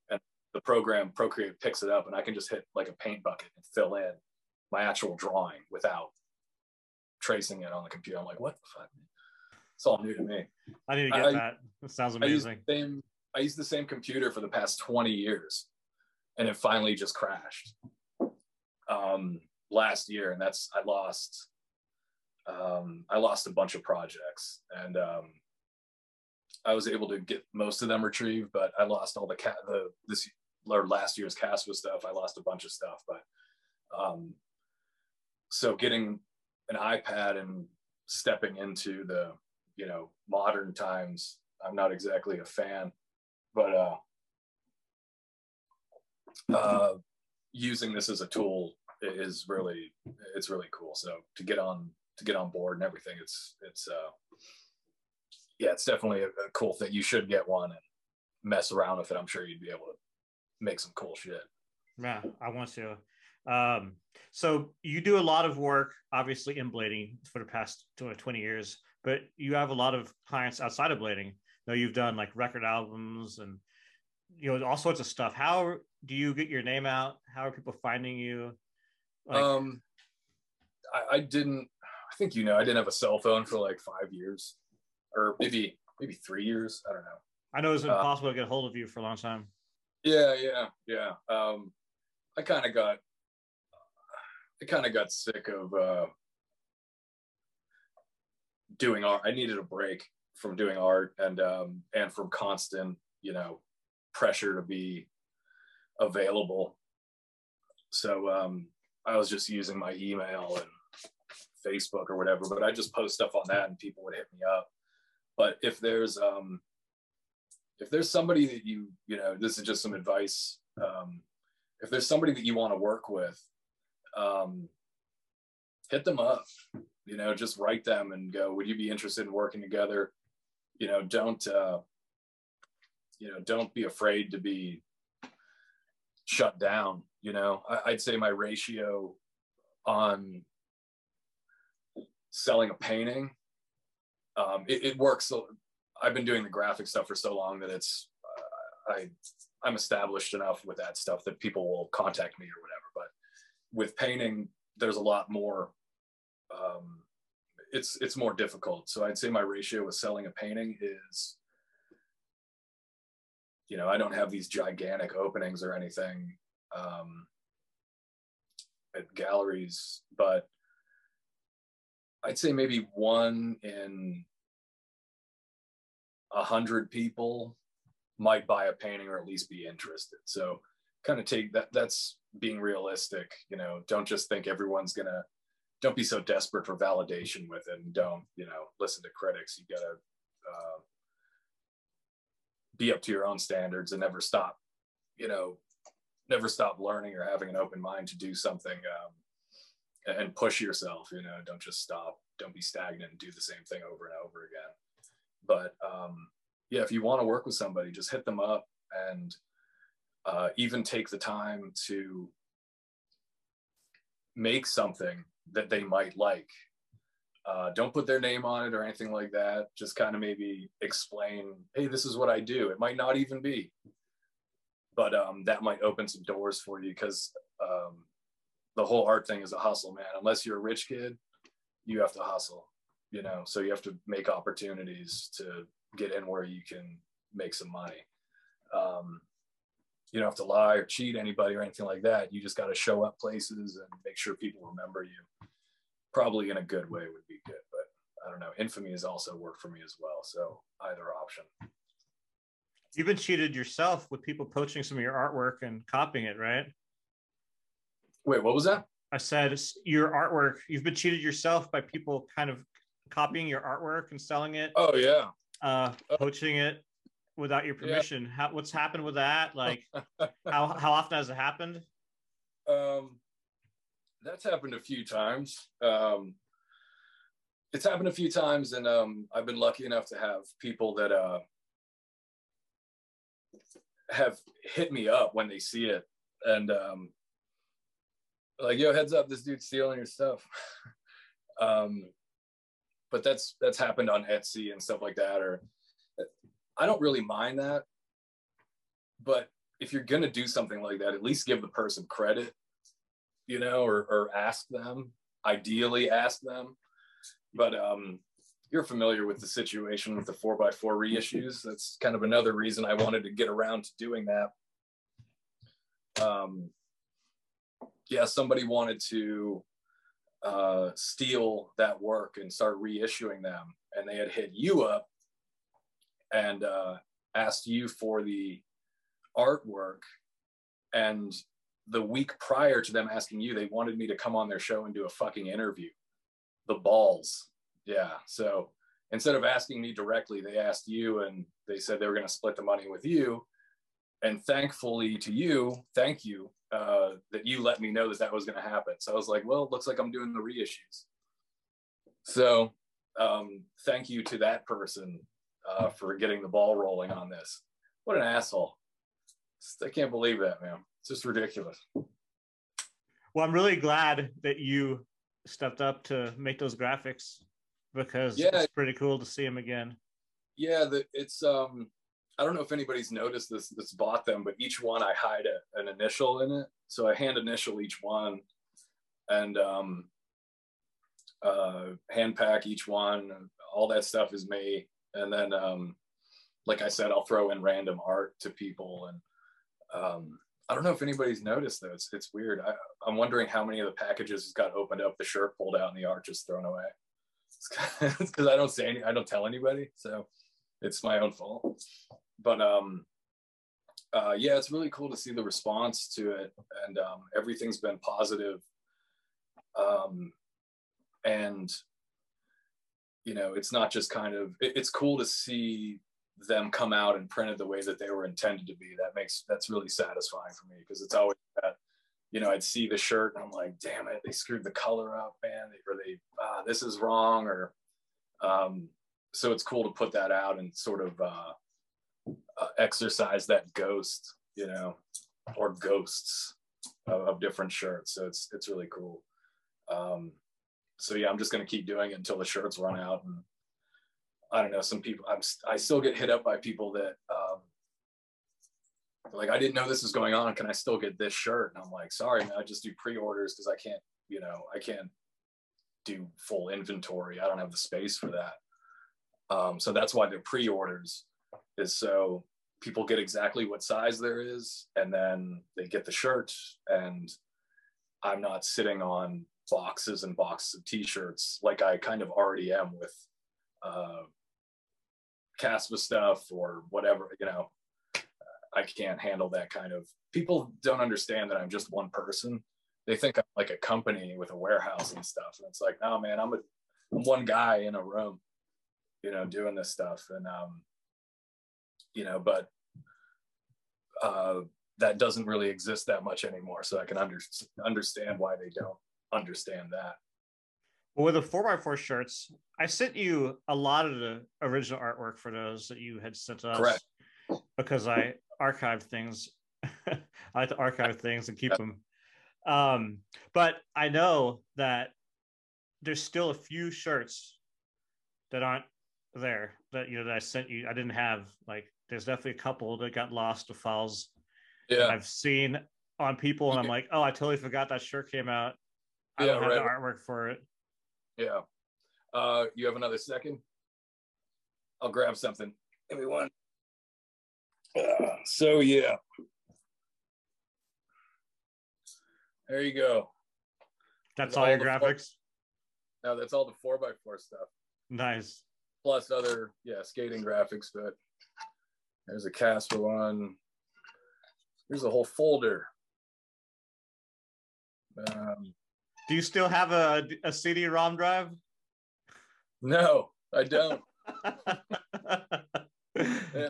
S2: and the program Procreate picks it up, and I can just hit like a paint bucket and fill in my actual drawing without tracing it on the computer. I'm like, what the fuck? It's all new to me.
S3: I need to get
S2: I-
S3: that. That sounds
S2: I use
S3: amazing.
S2: same I used the same computer for the past 20 years and it finally just crashed um last year and that's I lost um I lost a bunch of projects and um I was able to get most of them retrieved but I lost all the cat the this or last year's Caspa stuff. I lost a bunch of stuff but um so getting an iPad and stepping into the you know modern times i'm not exactly a fan but uh uh using this as a tool is really it's really cool. So to get on to get on board and everything it's it's uh yeah it's definitely a, a cool thing you should get one and mess around with it i'm sure you'd be able to make some cool shit
S3: Yeah, I want to. Um, so you do a lot of work, obviously in blading for the past 20 years, but you have a lot of clients outside of blading. Now you've done like record albums and you know all sorts of stuff. How do you get your name out? How are people finding you? Like,
S2: um I, I didn't i think you know i didn't have a cell phone for like five years or maybe maybe three years i don't know
S3: I know it's
S2: uh,
S3: impossible to get hold of you for a long time.
S2: Yeah, yeah, yeah. Um, I kind of got, I kind of got sick of uh, doing art. I needed a break, from doing art and um, and from constant, you know, pressure to be available. So um, I was just using my email and Facebook or whatever, but I just post stuff on that and people would hit me up. But if there's um, if there's somebody that you you know, this is just some advice. Um, if there's somebody that you want to work with, um, hit them up. You know, just write them and go. Would you be interested in working together? You know, don't uh, you know, don't be afraid to be shut down. You know, I, I'd say my ratio on selling a painting um, it, it, works i've been doing the graphic stuff for so long that it's uh, i i'm established enough with that stuff that people will contact me or whatever but with painting there's a lot more um, it's it's more difficult. So i'd say my ratio with selling a painting is you know i don't have these gigantic openings or anything um, at galleries but I'd say maybe one in a hundred people might buy a painting or at least be interested. So kind of take that that's being realistic, you know, don't just think everyone's gonna don't be so desperate for validation with it and don't, you know, listen to critics. You gotta uh, be up to your own standards and never stop, you know, never stop learning or having an open mind to do something um, and push yourself you know don't just stop don't be stagnant and do the same thing over and over again. But um, yeah if you want to work with somebody just hit them up and uh, even take the time to make something that they might like. Uh, don't put their name on it or anything like that. Just kind of maybe explain hey this is what i do. It might not even be. But um, that might open some doors for you because um, the whole art thing is a hustle, man. Unless you're a rich kid, you have to hustle, you know. So you have to make opportunities to get in where you can make some money. Um, you don't have to lie or cheat anybody or anything like that. You just got to show up places and make sure people remember you. Probably in a good way would be good, but I don't know. Infamy has also worked for me as well. So either option.
S3: You've been cheated yourself with people poaching some of your artwork and copying it, right?
S2: Wait, what was that?
S3: I said your artwork. You've been cheated yourself by people kind of copying your artwork and selling it.
S2: Oh yeah.
S3: Uh, oh. poaching it without your permission. Yeah. How, what's happened with that? Like, how how often has it happened?
S2: Um, that's happened a few times. Um, it's happened a few times, and um, I've been lucky enough to have people that uh have hit me up when they see it, and um, like yo heads up this dude's stealing your stuff. Um but that's that's happened on etsy and stuff like that or i don't really mind that. But if you're gonna do something like that at least give the person credit you know or, or ask them ideally ask them. But um you're familiar with the situation with the 4x4 reissues. That's kind of another reason i wanted to get around to doing that. Um yeah, somebody wanted to uh, steal that work and start reissuing them, and they had hit you up and uh, asked you for the artwork. And the week prior to them asking you, they wanted me to come on their show and do a fucking interview. The balls. Yeah. So instead of asking me directly, they asked you and they said they were going to split the money with you. And thankfully to you, thank you uh, that you let me know that that was going to happen. So I was like, well, it looks like I'm doing the reissues. So um, thank you to that person uh, for getting the ball rolling on this. What an asshole. I can't believe that, man. It's just ridiculous.
S3: Well, I'm really glad that you stepped up to make those graphics because yeah. it's pretty cool to see them again.
S2: Yeah, the, it's um I don't know if anybody's noticed this that's bought them, but each one I hide a, an initial in it. So I hand initial each one and um, uh, hand pack each one. All that stuff is me. And then, um, like I said, I'll throw in random art to people. And um, I don't know if anybody's noticed though. It's, it's weird. I, I'm wondering how many of the packages has got opened up, the shirt pulled out, and the art just thrown away. because I don't say any, I don't tell anybody, so it's my own fault. But um, uh, yeah, it's really cool to see the response to it, and um, everything's been positive. Um, and you know, it's not just kind of. It, it's cool to see them come out and printed the way that they were intended to be. That makes that's really satisfying for me because it's always that. You know, I'd see the shirt and I'm like, damn it, they screwed the color up, man. Or they, ah, this is wrong, or um, so it's cool to put that out and sort of uh, uh, exercise that ghost, you know, or ghosts of, of, different shirts. So it's it's really cool. Um, so yeah, I'm just gonna keep doing it until the shirts run out. And I don't know, some people I'm I still get hit up by people that um, like I didn't know this was going on. Can I still get this shirt? And I'm like, sorry, man, I just do pre-orders because I can't, you know, I can't do full inventory. I don't have the space for that. Um, so that's why the pre-orders is so people get exactly what size there is, and then they get the shirt. And I'm not sitting on boxes and boxes of t-shirts like I kind of already am with uh, Caspa stuff or whatever. You know, I can't handle that kind of. People don't understand that I'm just one person they think I'm like a company with a warehouse and stuff. And it's like, no, man, I'm a I'm one guy in a room, you know, doing this stuff. And um, you know, but uh that doesn't really exist that much anymore. So I can under, understand why they don't understand that.
S3: Well, with the four by four shirts, I sent you a lot of the original artwork for those that you had sent us.
S2: Correct.
S3: Because I archive things. I like to archive things and keep them um, but I know that there's still a few shirts that aren't there that you know that I sent you. I didn't have like there's definitely a couple that got lost to files.
S2: Yeah,
S3: I've seen on people, and I'm like, oh, I totally forgot that shirt came out. I yeah, don't have right. the artwork for it.
S2: Yeah. Uh, you have another second? I'll grab something. Give me one. Uh, so yeah, There you go.
S3: That's, all, all, your graphics.
S2: Four, no, that's all the four by four stuff.
S3: Nice.
S2: Plus other yeah skating graphics, but there's a Caspa one. Here's a whole folder.
S3: Um, Do you still have a, a CD-ROM drive?
S2: No, I don't. yeah.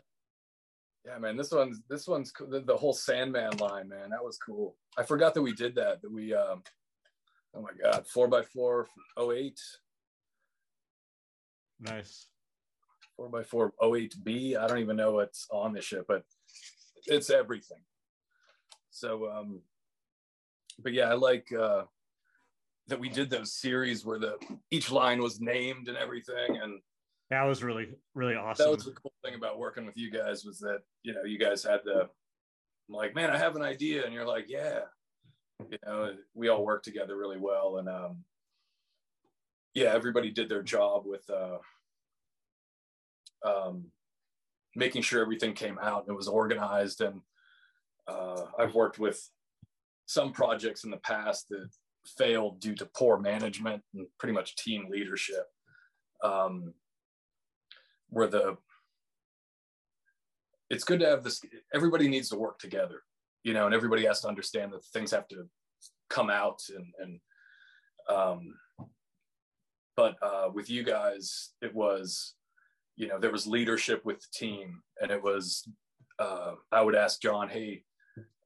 S2: Yeah, man, this one's this one's the, the whole Sandman line, man. That was cool. I forgot that we did that. That we, um, oh my god, four by four, 08.
S3: Nice.
S2: Four by four, 08B. I don't even know what's on the ship, but it's everything. So, um, but yeah, I like uh, that we did those series where the each line was named and everything, and
S3: that was really really awesome.
S2: That was the cool thing about working with you guys was that you know you guys had the I'm like man I have an idea and you're like yeah you know we all worked together really well and um yeah everybody did their job with uh um making sure everything came out and it was organized. And uh I've worked with some projects in the past that failed due to poor management and pretty much team leadership um where the it's good to have this everybody needs to work together you know and everybody has to understand that things have to come out and and um but uh with you guys it was you know there was leadership with the team and it was uh i would ask john hey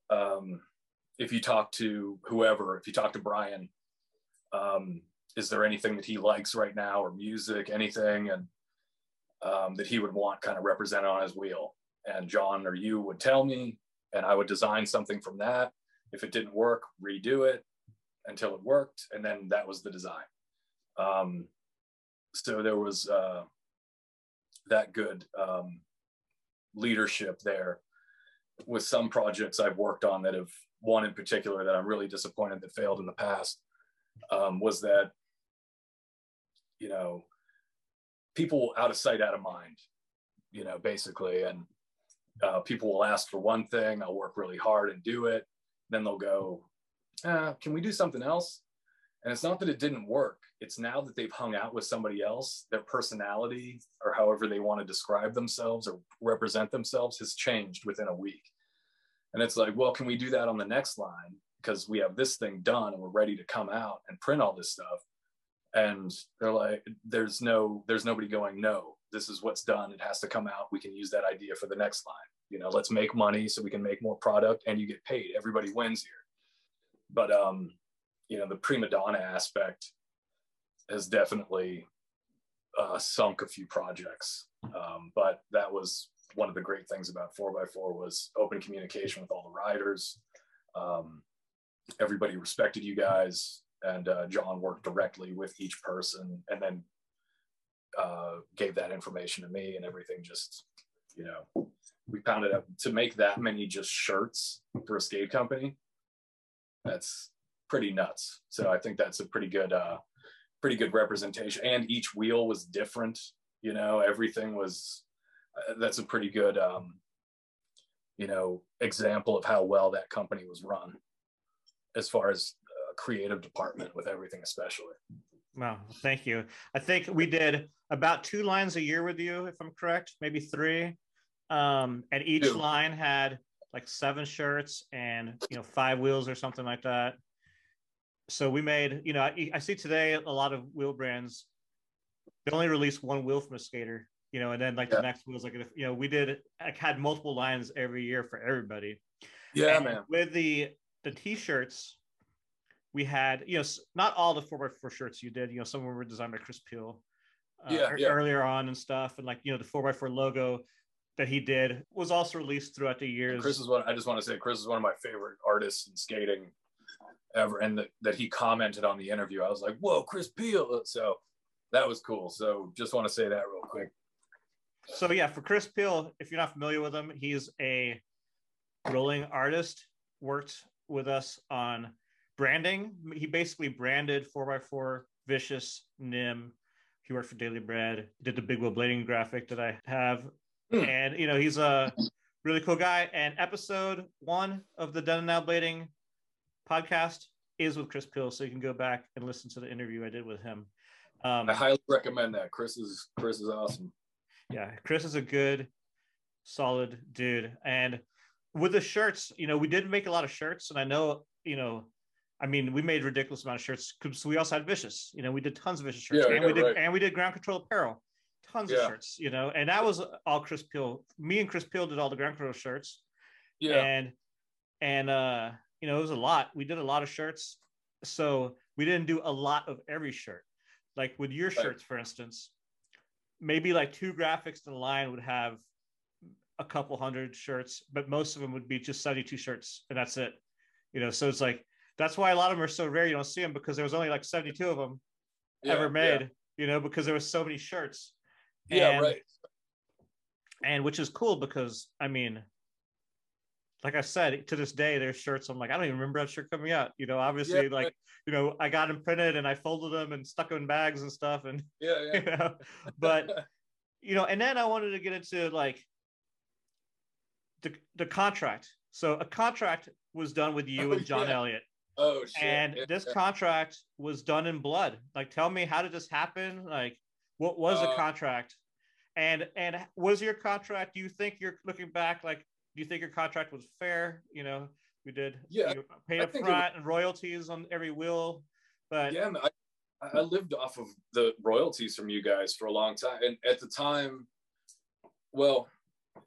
S2: um if you talk to whoever if you talk to brian um is there anything that he likes right now or music anything and um, that he would want kind of represented on his wheel. And John or you would tell me, and I would design something from that. If it didn't work, redo it until it worked. And then that was the design. Um, so there was uh, that good um, leadership there with some projects I've worked on that have one in particular that I'm really disappointed that failed in the past um, was that, you know, people out of sight, out of mind, you know, basically. And uh, people will ask for one thing, I'll work really hard and do it. Then they'll go, uh, can we do something else? And it's not that it didn't work. It's now that they've hung out with somebody else, their personality or however they want to describe themselves or represent themselves has changed within a week. And it's like, well, can we do that on the next line? Because we have this thing done and we're ready to come out and print all this stuff. And they're like, there's no, there's nobody going, no, this is what's done. It has to come out. We can use that idea for the next line. You know, let's make money so we can make more product and you get paid. Everybody wins here. But um, you know the prima donna aspect has definitely uh, sunk a few projects. Um, but that was one of the great things about 4x4 was open communication with all the riders. Um, everybody respected you guys and uh, john worked directly with each person and then uh, gave that information to me and everything just you know we pounded up to make that many just shirts for a skate company. That's pretty nuts. So I think that's a pretty good, uh, pretty good representation. And each wheel was different. You know, everything was. Uh, that's a pretty good, um, you know, example of how well that company was run, as far as uh, creative department with everything, especially.
S3: Wow, thank you. I think we did about two lines a year with you, if I'm correct, maybe three. Um, and each two. line had like seven shirts and you know five wheels or something like that so we made, you know, I, I, see today a lot of wheel brands, they only release one wheel from a skater, you know, and then like yeah. the next wheel is like, you know, we did, I had multiple lines every year for everybody.
S2: Yeah, and man.
S3: With the, the t-shirts, we had, you know, not all the four by four shirts you did, you know, some of them were designed by Chris Peel uh, yeah, yeah. earlier on and stuff. And like, you know, the four by four logo that he did was also released throughout the years.
S2: And Chris is one, I just want to say, Chris is one of my favorite artists in skating ever and that, that he commented on the interview. I was like whoa chris peel. So that was cool. So just want to say that real quick.
S3: So yeah for chris peel if you're not familiar with him he's a rolling artist worked with us on branding. He basically branded 4x4 vicious nim he worked for daily bread did the big wheel blading graphic that i have. Mm. and you know he's a really cool guy. And episode one of the Then and Now Blading podcast is with Chris Peel, so you can go back and listen to the interview I did with him.
S2: Um, I highly recommend that. Chris is Chris is awesome.
S3: Yeah, Chris is a good, solid dude. And with the shirts, you know, we did make a lot of shirts, and I know, you know, I mean, we made ridiculous amount of shirts because we also had Vicious. You know, we did tons of Vicious shirts, yeah, and yeah, we did right. and we did ground control apparel, tons yeah. of shirts. You know, and that was all Chris Peel. Me and Chris Peel did all the ground control shirts. Yeah. And and uh you know, it was a lot. We did a lot of shirts. So we didn't do a lot of every shirt. Like with your right. shirts, for instance, maybe like two graphics in the line would have a couple hundred shirts, but most of them would be just 72 shirts and that's it. You know, so it's like that's why a lot of them are so rare. You don't see them because there was only like 72 of them yeah, ever made, yeah. you know, because there was so many shirts.
S2: Yeah, and, right.
S3: And which is cool because I mean, like I said, to this day, there's shirts. I'm like, I don't even remember that shirt coming out. You know, obviously, yeah, like, you know, I got them printed and I folded them and stuck them in bags and stuff. And
S2: yeah, yeah.
S3: You know, but you know, and then I wanted to get into like the the contract. So a contract was done with you oh, and John
S2: yeah.
S3: Elliott.
S2: Oh shit.
S3: And yeah, this contract was done in blood. Like, tell me, how did this happen? Like, what was uh, the contract? And and was your contract? Do you think you're looking back like do you think your contract was fair? You know, we did
S2: yeah
S3: you pay up front and royalties on every wheel, but
S2: yeah, I, I lived off of the royalties from you guys for a long time, and at the time, well,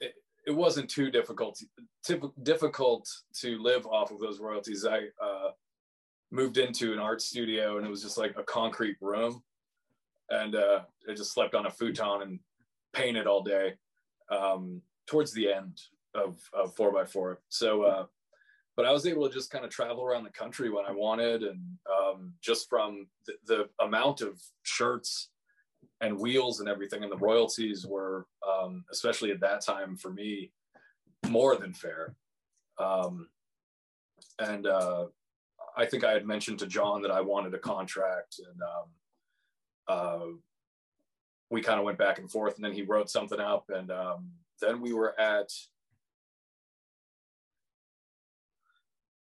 S2: it, it wasn't too difficult to, difficult to live off of those royalties. I uh, moved into an art studio, and it was just like a concrete room, and uh, I just slept on a futon and painted all day. Um, towards the end of, of four by four. So, uh, but I was able to just kind of travel around the country when I wanted. And um, just from the, the, amount of shirts and wheels and everything, and the royalties were, um, especially at that time for me, more than fair. Um, and uh, I think I had mentioned to John that I wanted a contract, and um, uh, we kind of went back and forth. And then he wrote something up, and um, then we were at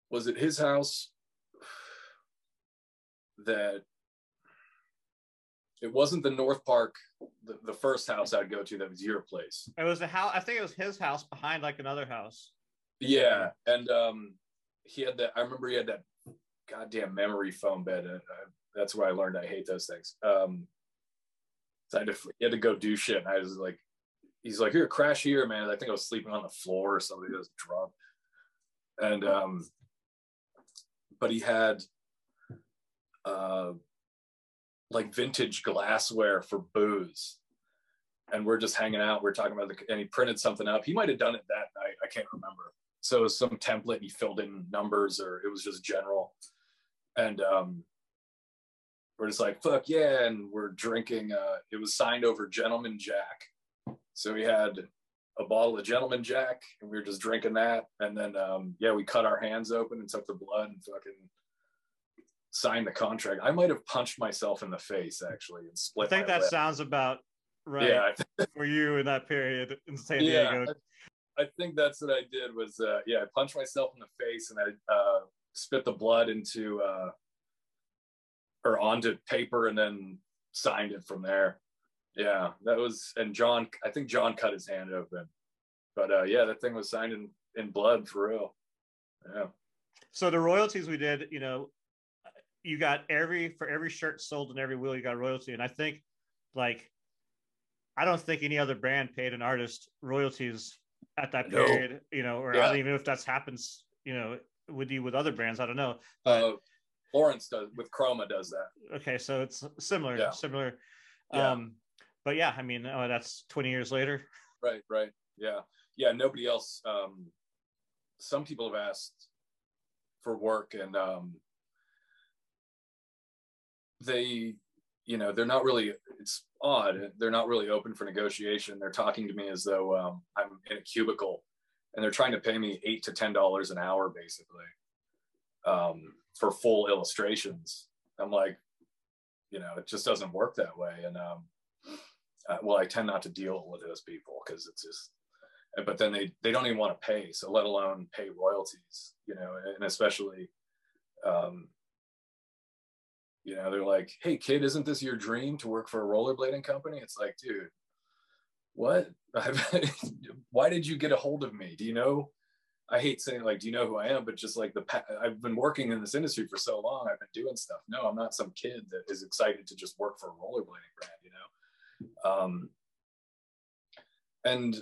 S2: was it his house? that it wasn't the North Park, the, the first house I'd go to that was your place.
S3: It was a house. I think it was his house behind like another house.
S2: Yeah, and um, he had that. I remember he had that goddamn memory foam bed. And, uh, that's where I learned I hate those things. Um, so I had to, he had to go do shit. And I was like, he's like, here, crash here, man. I think I was sleeping on the floor or something. I was drunk. And, um, but he had, uh, like vintage glassware for booze. And we're just hanging out. We're talking about the, and he printed something up. He might have done it that night. I can't remember. So it was some template. He filled in numbers, or it was just general. And um, we're just like, fuck yeah. And we're drinking. Uh, it was signed over Gentleman Jack. So we had a bottle of Gentleman Jack, and we were just drinking that. And then, um, yeah, we cut our hands open and took the blood and fucking signed the contract. I might have punched myself in the face actually and split.
S3: I think that
S2: lip.
S3: sounds about right
S2: Yeah,
S3: for you in that period in San
S2: yeah.
S3: Diego.
S2: I, I think that's what I did was, uh, yeah, I punched myself in the face and I uh, spit the blood into uh, or onto paper and then signed it from there. Yeah, that was and John. I think John cut his hand open, but uh, yeah, that thing was signed in in blood for real. Yeah.
S3: So the royalties we did, you know, you got every for every shirt sold and every wheel you got royalty, and I think like I don't think any other brand paid an artist royalties at that
S2: No.
S3: period, you know, or I don't even know if that's happens, you know, with you with other brands. I don't know.
S2: Uh, Lawrence does with Chroma does that.
S3: Okay, so it's similar,
S2: Yeah.
S3: similar.
S2: Yeah.
S3: Um, but yeah, I mean, oh, that's 20 years later.
S2: Right, right. Yeah. Yeah. Nobody else. Um, some people have asked for work and um, they, you know, they're not really, it's odd. They're not really open for negotiation. They're talking to me as though um, I'm in a cubicle and they're trying to pay me eight to $10 an hour basically um, for full illustrations. I'm like, you know, it just doesn't work that way. And, um, uh, well, I tend not to deal with those people because it's just, but then they they don't even want to pay, so let alone pay royalties, you know, and especially, um, you know, they're like, hey kid, isn't this your dream to work for a rollerblading company? It's like, dude, what? Why did you get a hold of me? Do you know? I hate saying like, do you know who I am? But just like the I've been working in this industry for so long, I've been doing stuff. No, I'm not some kid that is excited to just work for a rollerblading brand, you know um, and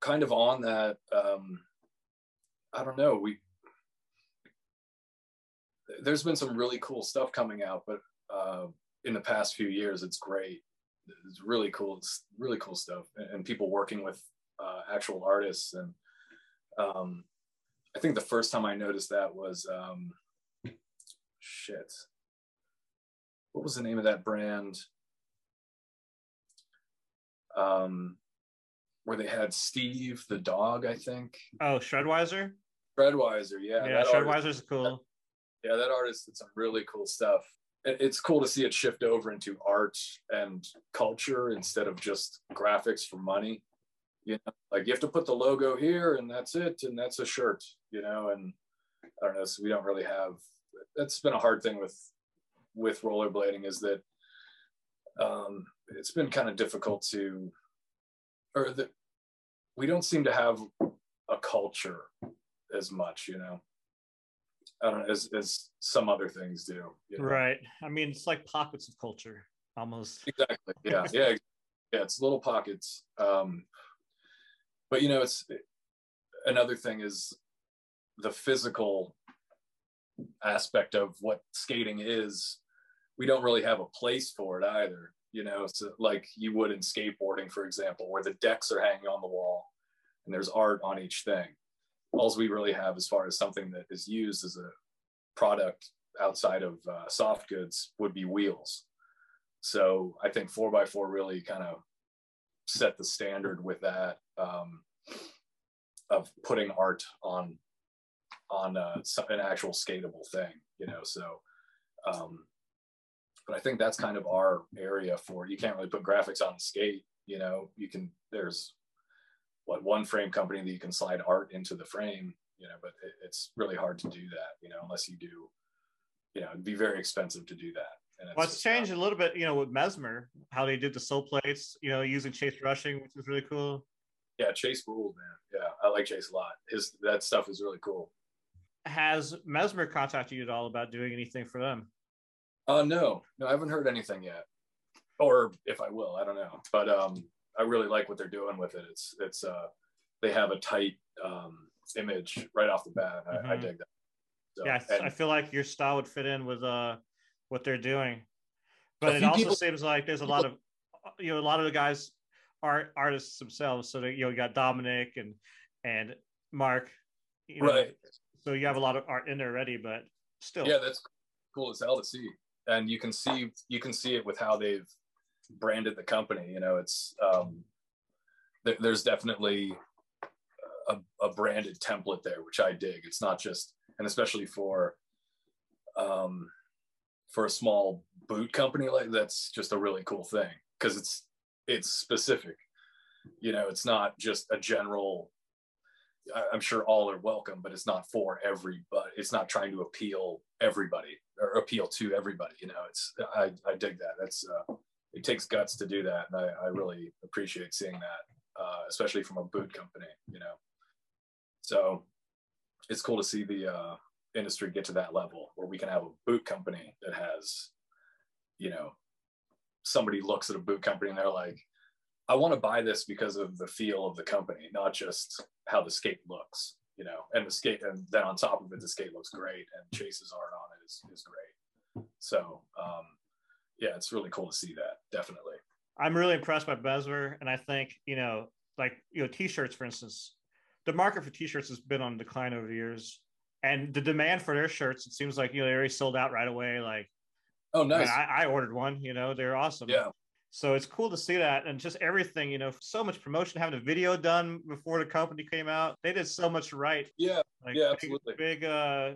S2: kind of on that um, i don't know we there's been some really cool stuff coming out but uh, in the past few years it's great. It's really cool it's really cool stuff and, people working with uh, actual artists and um, i think the first time i noticed that was um, shit. What was the name of that brand um, where they had Steve the dog, I think.
S3: Oh, Shredwiser.
S2: Fredweiser, yeah.
S3: Yeah,
S2: that artist-
S3: cool.
S2: yeah, that artist did some really cool stuff. It- It's cool to see it shift over into art and culture instead of just graphics for money. You know, like you have to put the logo here and that's it, and that's a shirt, you know, and I don't know, so we don't really have that's been a hard thing with with rollerblading is that um it's been kind of difficult to or that we don't seem to have a culture as much, you know. I don't know, as as some other things do. you know?
S3: Right. I mean, it's like pockets of culture almost.
S2: Exactly. Yeah. Yeah. Yeah. It's little pockets. Um, but you know, it's another thing is the physical aspect of what skating is. We don't really have a place for it either. You know, so like you would in skateboarding, for example, where the decks are hanging on the wall and there's art on each thing. All we really have as far as something that is used as a product outside of uh, soft goods would be wheels. So I think four by four really kind of set the standard with that um, of putting art on on uh, an actual skatable thing, you know. So, um, but I think that's kind of our area for. You can't really put graphics on the skate, you know. You can there's what one frame company that you can slide art into the frame, you know, but it, it's really hard to do that, you know, unless you do you know, it'd be very expensive to do that.
S3: And it's well, it's changed um, a little bit, you know, with Mesmer, how they did the sole plates, you know, using Chase rushing, which is really cool.
S2: Yeah, Chase ruled, man. Yeah, I like Chase a lot. His that stuff is really cool.
S3: Has Mesmer contacted you at all about doing anything for them?
S2: Uh no, no, I haven't heard anything yet. Or if I will, I don't know. But um I really like what they're doing with it. It's it's uh they have a tight um image right off the bat. I, mm-hmm. I dig that.
S3: So, yeah, and, I feel like your style would fit in with uh what they're doing. But it also people, seems like there's a lot of you know a lot of the guys are artists themselves. So that you know you got Dominic and and Mark, you know, right? So you have a lot of art in there already, but still,
S2: yeah, that's cool as hell to see. And you can see you can see it with how they've branded the company. You know, it's um, th- there's definitely a, a branded template there, which I dig. It's not just, and especially for um, for a small boot company like that's just a really cool thing because it's it's specific you know it's not just a general i'm sure all are welcome but it's not for everybody it's not trying to appeal everybody or appeal to everybody you know it's i, I dig that. That's uh, it takes guts to do that and i, I really appreciate seeing that uh, especially from a boot company you know. So it's cool to see the uh, industry get to that level where we can have a boot company that has, you know, somebody looks at a boot company and they're like, I want to buy this because of the feel of the company, not just how the skate looks, you know, and the skate, and then on top of it, the skate looks great and Chase's art on it is, is great. So, um, yeah, it's really cool to see that. Definitely.
S3: I'm really impressed by Mesmer. And I think, you know, like, you know, t-shirts, for instance, the market for t-shirts has been on decline over the years and the demand for their shirts it seems like you know they already sold out right away like
S2: oh nice
S3: I, I, ordered one you know they're awesome
S2: yeah
S3: so it's cool to see that and just everything you know so much promotion having a video done before the company came out they did so much right
S2: yeah like, yeah absolutely
S3: big, big uh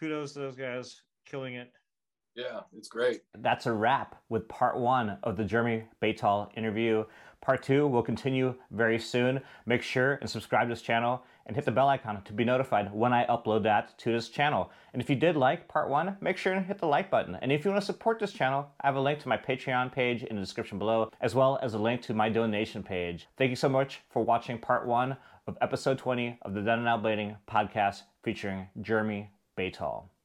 S3: kudos to those guys killing it
S2: yeah it's great
S1: that's a wrap with part one of the jeremy Baytall interview part two will continue very soon make sure and subscribe to this channel and hit the bell icon to be notified when I upload that to this channel. And if you did like part one, make sure and hit the like button. And if you want to support this channel, I have a link to my Patreon page in the description below, as well as a link to my donation page. Thank you so much for watching part one of episode 20 of the Then and Now Blading podcast featuring Jeremy 贝塔尔。